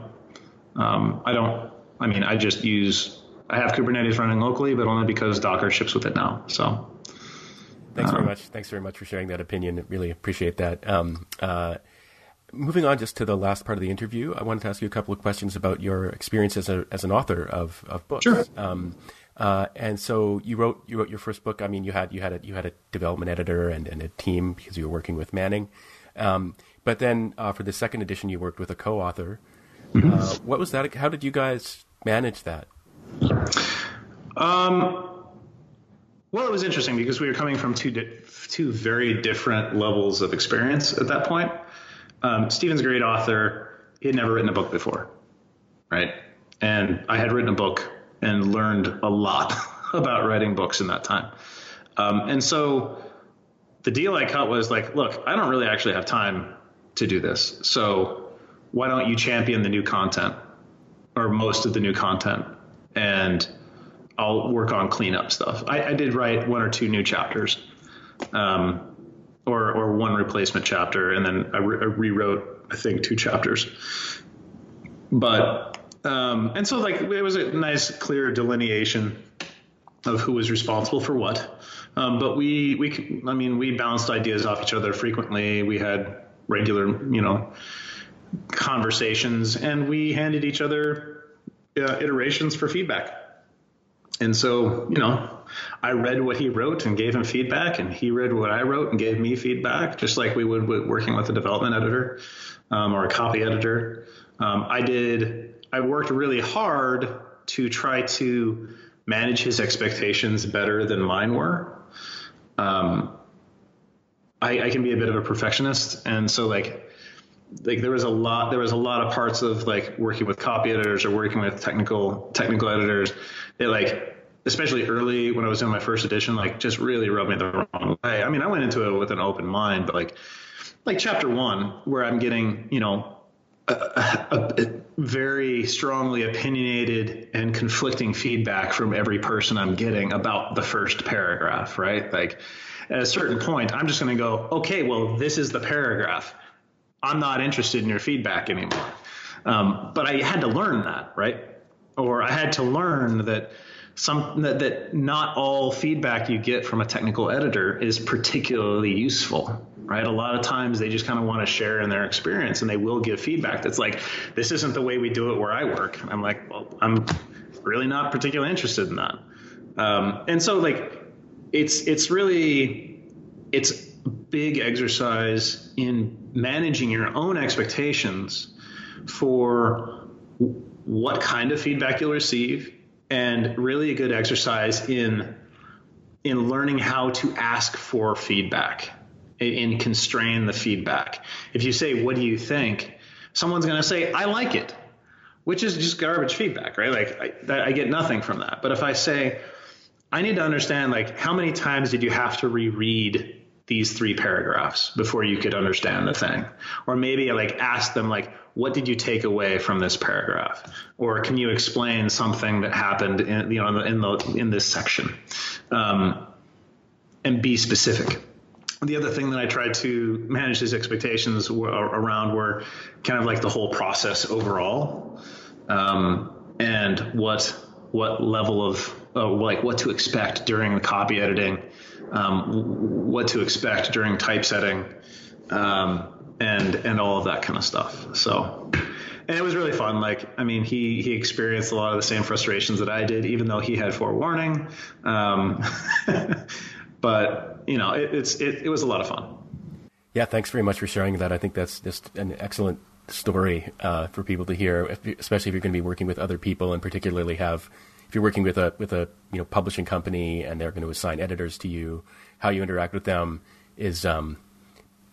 um, I don't I mean I just use I have Kubernetes running locally but only because Docker ships with it now so
Thanks very um, much. Thanks very much for sharing that opinion. Really appreciate that. Um, uh, moving on just to the last part of the interview, I wanted to ask you a couple of questions about your experience as, a, as an author of, of books.
Sure. Um,
uh, and so you wrote you wrote your first book. I mean, you had you had a you had a development editor and, and a team because you were working with Manning. Um, but then uh, for the second edition, you worked with a co-author. Mm-hmm. Uh, what was that? How did you guys manage that?
Um, well, it was interesting because we were coming from two di- two very different levels of experience at that point. Um, Stephen's a great author. He had never written a book before, right? And I had written a book and learned a lot about writing books in that time. Um, and so the deal I cut was like, look, I don't really actually have time to do this. So why don't you champion the new content or most of the new content and I'll work on cleanup stuff. I, I did write one or two new chapters, um, or or one replacement chapter, and then I, re- I rewrote I think two chapters. But um, and so like it was a nice clear delineation of who was responsible for what. Um, but we we I mean we bounced ideas off each other frequently. We had regular you know conversations, and we handed each other uh, iterations for feedback and so, you know, I read what he wrote and gave him feedback, and he read what I wrote and gave me feedback, just like we would with working with a development editor um, or a copy editor. Um, I did. I worked really hard to try to manage his expectations better than mine were. Um, I, I can be a bit of a perfectionist, and so like like there was a lot there was a lot of parts of like working with copy editors or working with technical technical editors it like especially early when I was doing my first edition like just really rubbed me the wrong way. I mean, I went into it with an open mind, but like like chapter 1 where I'm getting, you know, a, a, a very strongly opinionated and conflicting feedback from every person I'm getting about the first paragraph, right? Like at a certain point, I'm just going to go, okay, well, this is the paragraph I'm not interested in your feedback anymore. Um, but I had to learn that, right? Or I had to learn that some that, that not all feedback you get from a technical editor is particularly useful, right? A lot of times they just kind of want to share in their experience and they will give feedback that's like, this isn't the way we do it where I work. I'm like, well, I'm really not particularly interested in that. Um, and so like, it's, it's really, it's big exercise in managing your own expectations for what kind of feedback you'll receive and really a good exercise in in learning how to ask for feedback and constrain the feedback. If you say, "What do you think?" someone's going to say, "I like it," which is just garbage feedback, right? Like I, I get nothing from that. But if I say, "I need to understand," like how many times did you have to reread these three paragraphs before you could understand the thing. Or maybe like ask them like what did you take away from this paragraph? Or can you explain something that happened in you know in the in this section? Um, and be specific. The other thing that I tried to manage his expectations were, around were kind of like the whole process overall, um, and what what level of uh, like what to expect during the copy editing, um, what to expect during typesetting, um, and and all of that kind of stuff. So, and it was really fun. Like, I mean, he he experienced a lot of the same frustrations that I did, even though he had forewarning. Um, but you know, it, it's it, it was a lot of fun.
Yeah, thanks very much for sharing that. I think that's just an excellent story uh, for people to hear, especially if you're going to be working with other people, and particularly have you're working with a with a you know publishing company and they're going to assign editors to you, how you interact with them is um,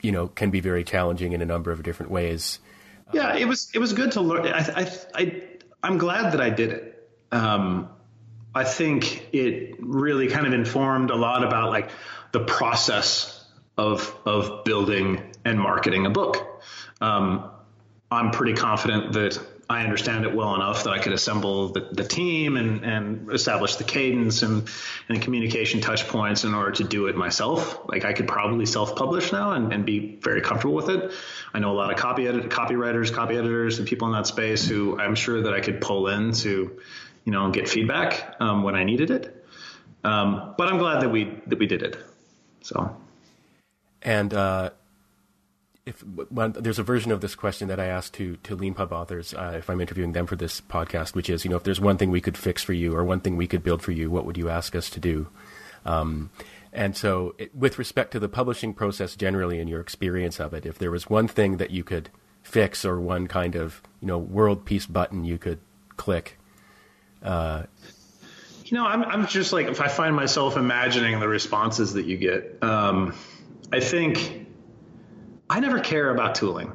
you know can be very challenging in a number of different ways.
Yeah, it was it was good to learn. I I, I I'm glad that I did it. Um, I think it really kind of informed a lot about like the process of of building and marketing a book. Um, I'm pretty confident that I understand it well enough that I could assemble the, the team and, and establish the cadence and, and communication touch points in order to do it myself. Like I could probably self-publish now and, and be very comfortable with it. I know a lot of copy edit, copywriters, copy editors, and people in that space who I'm sure that I could pull in to, you know, get feedback um, when I needed it. Um, but I'm glad that we that we did it. So.
And uh, if well, there's a version of this question that I asked to to Leanpub authors uh, if I'm interviewing them for this podcast, which is, you know, if there's one thing we could fix for you or one thing we could build for you, what would you ask us to do? Um, and so, it, with respect to the publishing process generally and your experience of it, if there was one thing that you could fix or one kind of you know world peace button you could click.
Uh, you know, I'm I'm just like if I find myself imagining the responses that you get, um, I think I never care about tooling.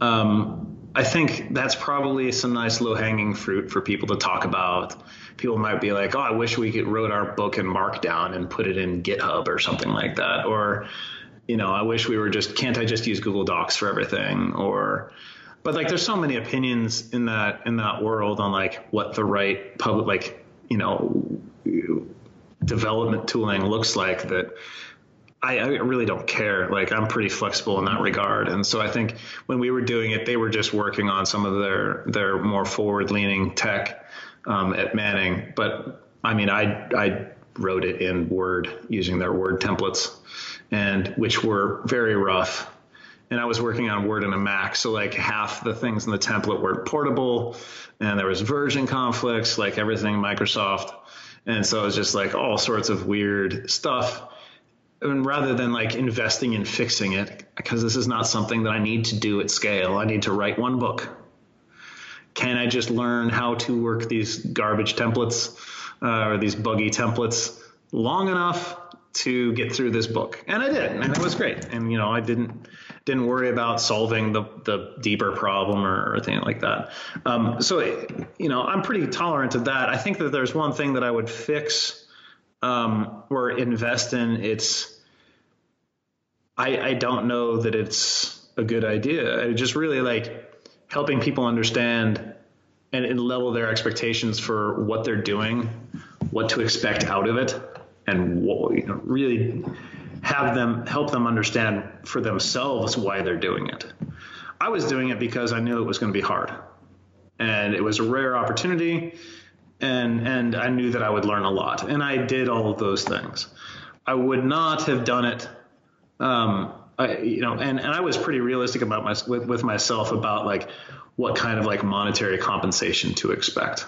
Um, I think that's probably some nice low hanging fruit for people to talk about. People might be like, "Oh, I wish we could wrote our book in Markdown and put it in GitHub or something like that," or you know, I wish we were just can't I just use Google Docs for everything or but like there's so many opinions in that in that world on like what the right public like you know development tooling looks like that I, I, really don't care. Like I'm pretty flexible in that regard, and so I think when we were doing it, they were just working on some of their their more forward leaning tech um, at Manning. But I mean, I I wrote it in Word using their Word templates, and which were very rough. And I was working on Word in a Mac, so like half the things in the template weren't portable, and there was version conflicts, like everything Microsoft, and so it was just like all sorts of weird stuff and rather than like investing in fixing it, because this is not something that I need to do at scale, I need to write one book. Can I just learn how to work these garbage templates uh, or these buggy templates long enough to get through this book? And I did, and it was great. And you know, I didn't didn't worry about solving the the deeper problem or, or anything like that. Um, so you know, I'm pretty tolerant of that. I think that there's one thing that I would fix um, or invest in, it's I, I don't know that it's a good idea. I just really like helping people understand and, and level their expectations for what they're doing, what to expect out of it, and what, you know, really have them help them understand for themselves why they're doing it. I was doing it because I knew it was going to be hard, and it was a rare opportunity and and I knew that I would learn a lot, and I did all of those things. I would not have done it um, I, you know, and, and I was pretty realistic about my with, with myself about like what kind of like monetary compensation to expect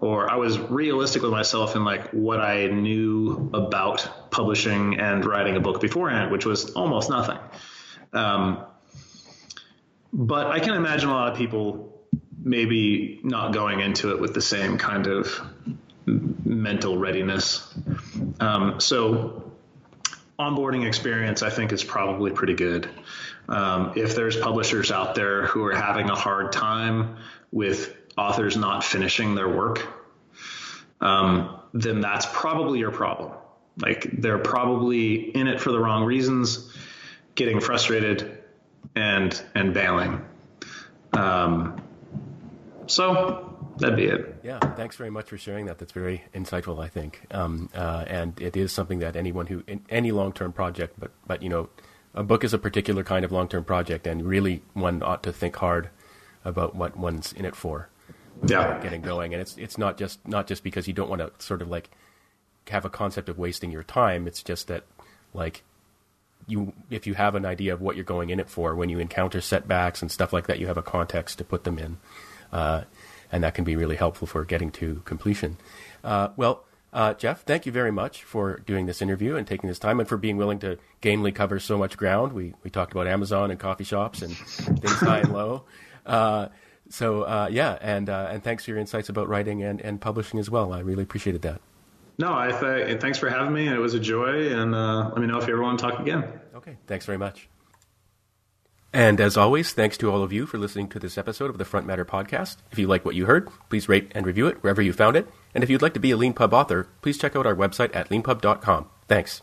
or I was realistic with myself in like what I knew about publishing and writing a book beforehand, which was almost nothing. Um, but I can imagine a lot of people maybe not going into it with the same kind of mental readiness. Um, so onboarding experience, I think, is probably pretty good. Um, if there's publishers out there who are having a hard time with authors not finishing their work, um, then that's probably your problem. Like they're probably in it for the wrong reasons, getting frustrated and and bailing. Um, so that'd be it.
Yeah, thanks very much for sharing that. That's very insightful, I think. Um, uh, and it is something that anyone who in any long term project, but but you know, a book is a particular kind of long term project, and really one ought to think hard about what one's in it for
yeah.
getting going. And it's it's not just not just because you don't want to sort of like have a concept of wasting your time. It's just that like you if you have an idea of what you're going in it for, when you encounter setbacks and stuff like that, you have a context to put them in, uh, and that can be really helpful for getting to completion. Uh, well. Uh, Jeff, thank you very much for doing this interview and taking this time and for being willing to gamely cover so much ground. We, we talked about Amazon and coffee shops and things high and low. Uh, so uh, yeah, and uh, and thanks for your insights about writing and, and publishing as well. I really appreciated that.
No, I th- thanks for having me. It was a joy, and uh, let me know if you ever want to talk again.
Okay, thanks very much. And as always, thanks to all of you for listening to this episode of the Front Matter podcast. If you like what you heard, please rate and review it wherever you found it. And if you'd like to be a Leanpub author, please check out our website at leanpub.com. Thanks.